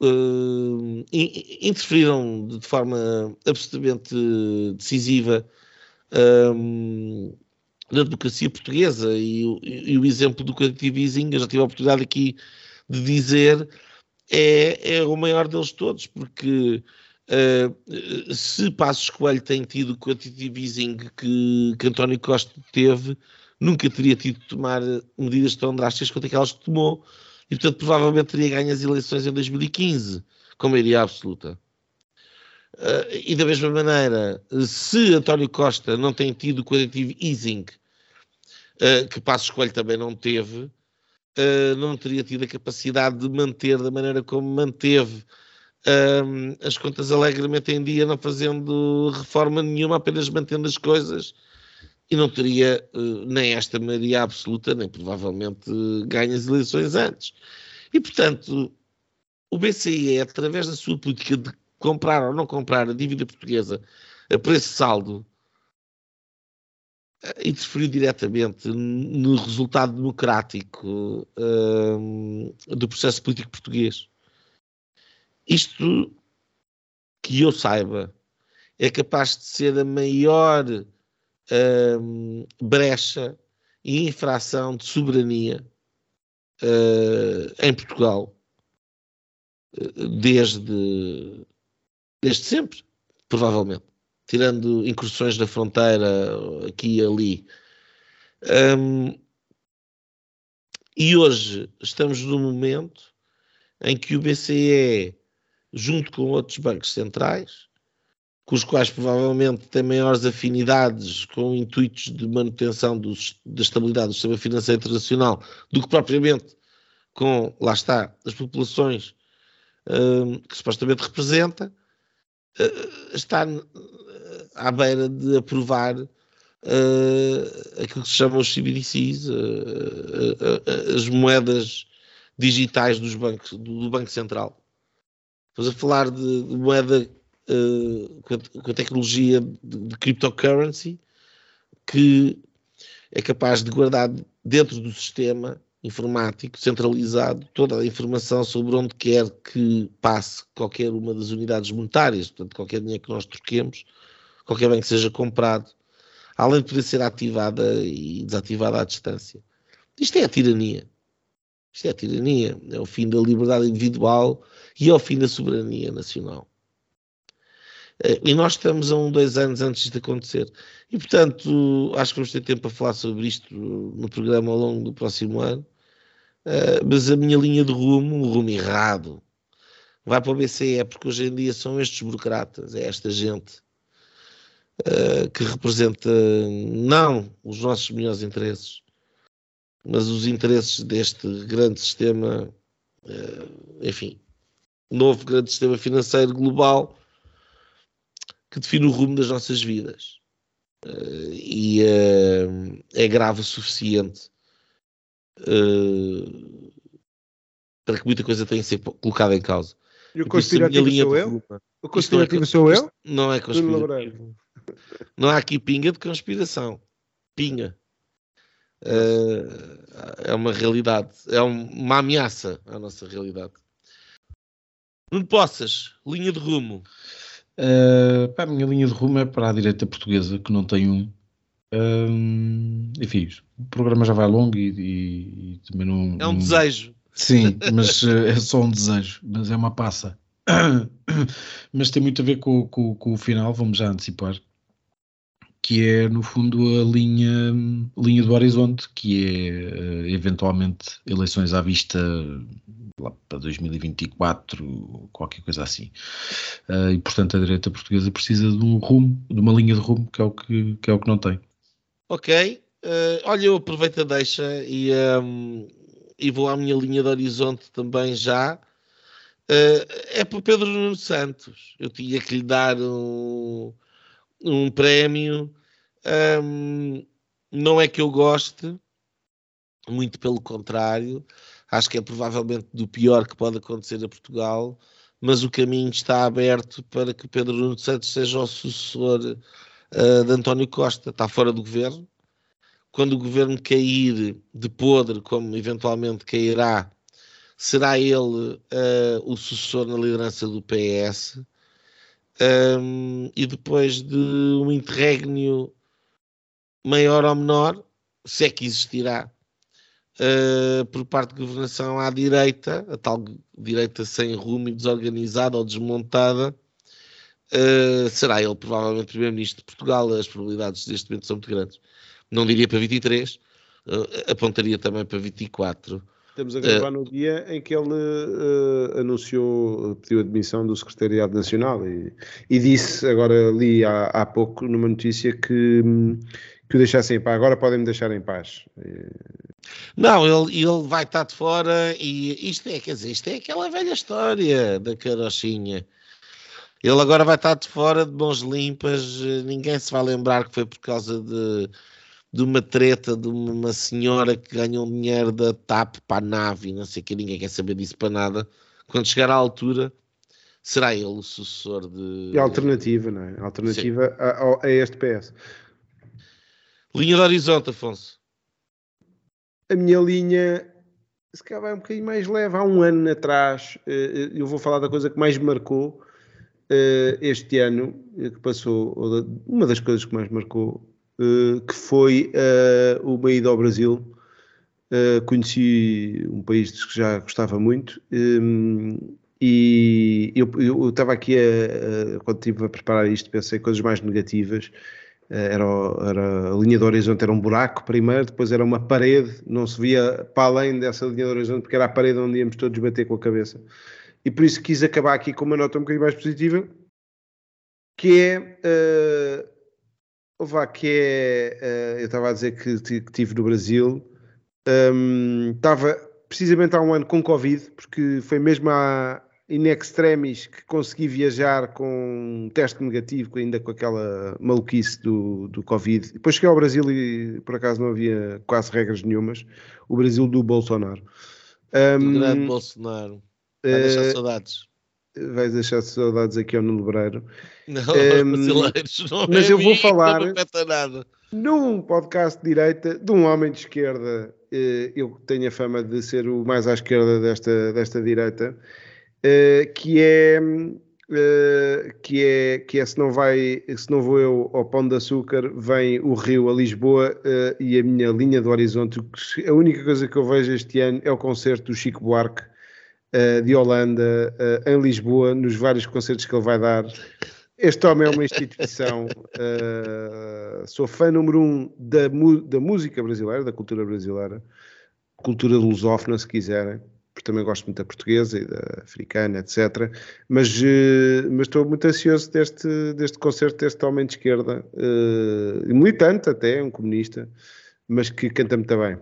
uh, interferiram de forma absolutamente decisiva um, na democracia portuguesa. E, e, e, o exemplo do easing, eu já tive a oportunidade aqui de dizer, é, é o maior deles todos, porque Uh, se Passos Coelho tem tido o quantitative easing que, que António Costa teve, nunca teria tido de tomar medidas tão drásticas quanto aquelas que tomou e, portanto, provavelmente teria ganho as eleições em 2015, com maioria absoluta. Uh, e da mesma maneira, se António Costa não tem tido o quantitative easing uh, que Passos Coelho também não teve, não teria tido a capacidade de manter da maneira como manteve um, as contas alegremente em dia, não fazendo reforma nenhuma, apenas mantendo as coisas e não teria uh, nem esta maioria absoluta, nem provavelmente uh, ganha as eleições antes. E, portanto, o BCE, através da sua política de comprar ou não comprar a dívida portuguesa a preço saldo, uh, interferiu diretamente no resultado democrático do processo político português. Isto, que eu saiba, é capaz de ser a maior uh, brecha e infração de soberania uh, em Portugal desde, desde sempre, provavelmente, tirando incursões da fronteira aqui e ali. Um, e hoje estamos num momento em que o BCE, junto com outros bancos centrais, com os quais provavelmente tem maiores afinidades com intuitos de manutenção da estabilidade do sistema financeiro internacional do que propriamente com, lá está, as populações uh, que supostamente representa, uh, está uh, à beira de aprovar aquilo que se chama os CBDCs, as moedas digitais dos bancos, do, do Banco Central. Estamos a falar de, de moeda uh, com, a, com, a, tecnologia de, de cryptocurrency que é capaz de guardar dentro do sistema informático centralizado toda a informação sobre onde quer que passe qualquer uma das unidades monetárias, portanto, qualquer dinheiro que nós troquemos, qualquer bem que seja comprado, além de poder ser ativada e desativada à distância. Isto é a tirania. Isto é tirania. É o fim da liberdade individual e é o fim da soberania nacional. Eh, e nós estamos a um, dois anos antes de acontecer. E, portanto, acho que vamos ter tempo para falar sobre isto no programa ao longo do próximo ano. Uh, mas a minha linha de rumo, o rumo errado, vai para o BCE, porque hoje em dia são estes burocratas, é esta gente uh, que representa não os nossos melhores interesses, mas os interesses deste grande sistema, uh, enfim, novo grande sistema financeiro global que define o rumo das nossas vidas. Uh, e uh, é grave o suficiente para que muita coisa tenha de ser colocada em causa. E o conspirativo sou eu? O conspirativo é, sou eu? Não é conspirativo. Não há aqui pinga de conspiração. Pinga. é uma realidade. É uma ameaça à nossa realidade. Nuno Poças, linha de rumo. Uh, a minha linha de rumo é para a direita portuguesa, que não tem um. Um, enfim, o programa já vai longo e, e, e também não. É um não... desejo. Sim, mas é só um desejo, mas é uma passa. mas tem muito a ver com, com, com o final, vamos já antecipar que é no fundo a linha, linha do horizonte, que é uh, eventualmente eleições à vista lá para 2024, qualquer coisa assim. Uh, e portanto a direita portuguesa precisa de um rumo, de uma linha de rumo, que é o que, que, é o que não tem. Ok, uh, olha, eu aproveito a deixa e, um, e vou à minha linha de horizonte também já. é para Pedro Nuno Santos. Eu tinha que lhe dar um um prémio. Um, não é que eu goste, muito pelo contrário, acho que é provavelmente do pior que pode acontecer a Portugal, mas o caminho está aberto para que Pedro Nuno Santos seja o sucessor uh, de António Costa, está fora do governo. Quando o governo cair de podre, como eventualmente cairá, será ele uh, o sucessor na liderança do PS um, e depois de um interregno maior ou menor, se é que existirá, uh, por parte de governação à direita, a tal direita sem rumo e desorganizada ou desmontada, uh, será ele provavelmente Primeiro-Ministro de Portugal. As probabilidades deste momento são muito grandes. Não diria para 23, uh, ah, apontaria também para 24. Estamos a gravar no dia em que ele uh, anunciou, pediu a demissão do Secretariado Nacional e, e disse, agora li há, há, pouco numa notícia que, que o deixassem em paz. Agora podem me deixar em paz. Não, ele, ele vai estar de fora e isto é, quer dizer, isto é aquela velha história da carochinha. Ele agora vai estar de fora de mãos limpas, ninguém se vai lembrar que foi por causa de, de uma treta de uma senhora que ganhou dinheiro da TAP para a nave, não sei o que, ninguém quer saber disso para nada. Quando chegar à altura, será ele o sucessor de. A alternativa, não é? A alternativa a, a, este PS. Linha de horizonte, Afonso. A minha linha, se calhar vai um bocadinho mais leve. Há um ano atrás, eh, eh, eu vou falar da coisa que mais me marcou eh, este ano, que passou, uma das coisas que mais marcou, que foi uma ida ao Brasil. Conheci um país que já gostava muito e eu, estava aqui, a, a, quando estive a preparar isto, pensei coisas mais negativas. Eh, era, era, a linha do horizonte era um buraco primeiro, depois era uma parede, não se via para além dessa linha do horizonte, porque era a parede onde íamos todos bater com a cabeça. E por isso quis acabar aqui com uma nota um bocadinho mais positiva, que é. Uh, vá, que é. Uh, eu estava a dizer que, que estive no Brasil, um, estava precisamente há um ano com Covid, porque foi mesmo há, in extremis que consegui viajar com um teste negativo, ainda com aquela maluquice do, do Covid. Depois cheguei ao Brasil e por acaso não havia quase regras nenhumas. O Brasil do Bolsonaro. Um, do grande Bolsonaro. Vai uh, deixar saudades. Vai deixar saudades aqui ao Nuno Lebreiro. Não, um, brasileiros, não mas é eu vou falar nada. num podcast de direita de um homem de esquerda. Eh, eu tenho a fama de ser o mais à esquerda desta, desta direita uh, que é Uh, que é que é se não vai se não vou eu ao Pão de Açúcar vem o Rio a Lisboa e a minha linha do horizonte a única coisa que eu vejo este ano é o concerto do Chico Buarque uh, de Holanda em Lisboa nos vários concertos que ele vai dar este homem é uma instituição sou fã número um da, da música brasileira da cultura brasileira cultura lusófona se quiserem porque também gosto muito da portuguesa e da africana, etc. Mas, eh, mas estou muito ansioso deste, deste concerto deste homem de esquerda, uh, militante até, um comunista, mas que canta muito bem.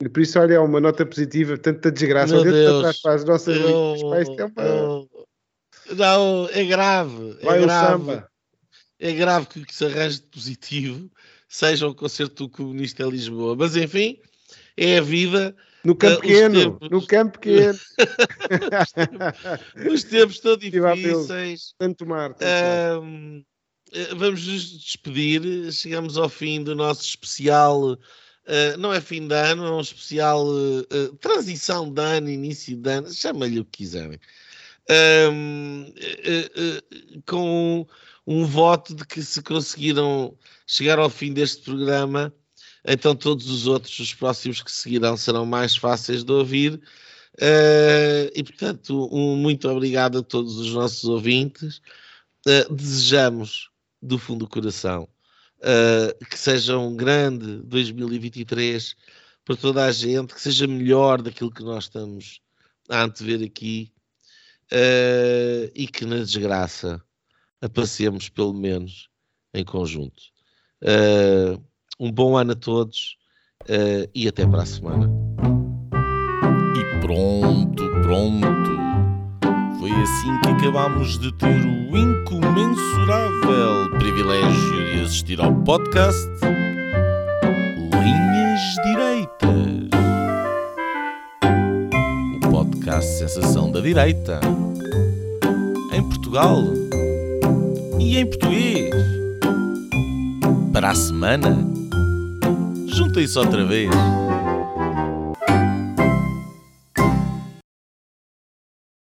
E por isso, olha, é uma nota positiva, tanta desgraça. Meu Deus. Atrás para as nossas eu, é uma... Não, é grave. É Vai é grave. É grave que que se arranje de positivo seja o concerto do comunista em Lisboa. Mas enfim, é a vida no campo uh, pequeno, tempos... no campo pequeno. os tempos estão difíceis. Tanto mar. Uh, vamos nos despedir. Chegamos ao fim do nosso especial. Uh, não é fim de ano, é um especial uh, transição de ano, início de ano, chama-lhe o que quiserem. com um voto de que se conseguiram chegar ao fim deste programa, então todos os outros, os próximos que seguirão, serão mais fáceis de ouvir. Uh, e portanto, um muito obrigado a todos os nossos ouvintes. Uh, desejamos do fundo do coração uh, que seja um grande 2023 para toda a gente, que seja melhor daquilo que nós estamos a antever aqui e que na desgraça a passemos pelo menos em conjunto. Uh, um bom ano a todos uh, e até para a semana. E pronto, pronto. Foi assim que acabámos de ter o incomensurável privilégio de assistir ao podcast Linhas Direitas. O podcast Sensação da Direita. Em Portugal e em português. Para a semana Juntem-se outra vez.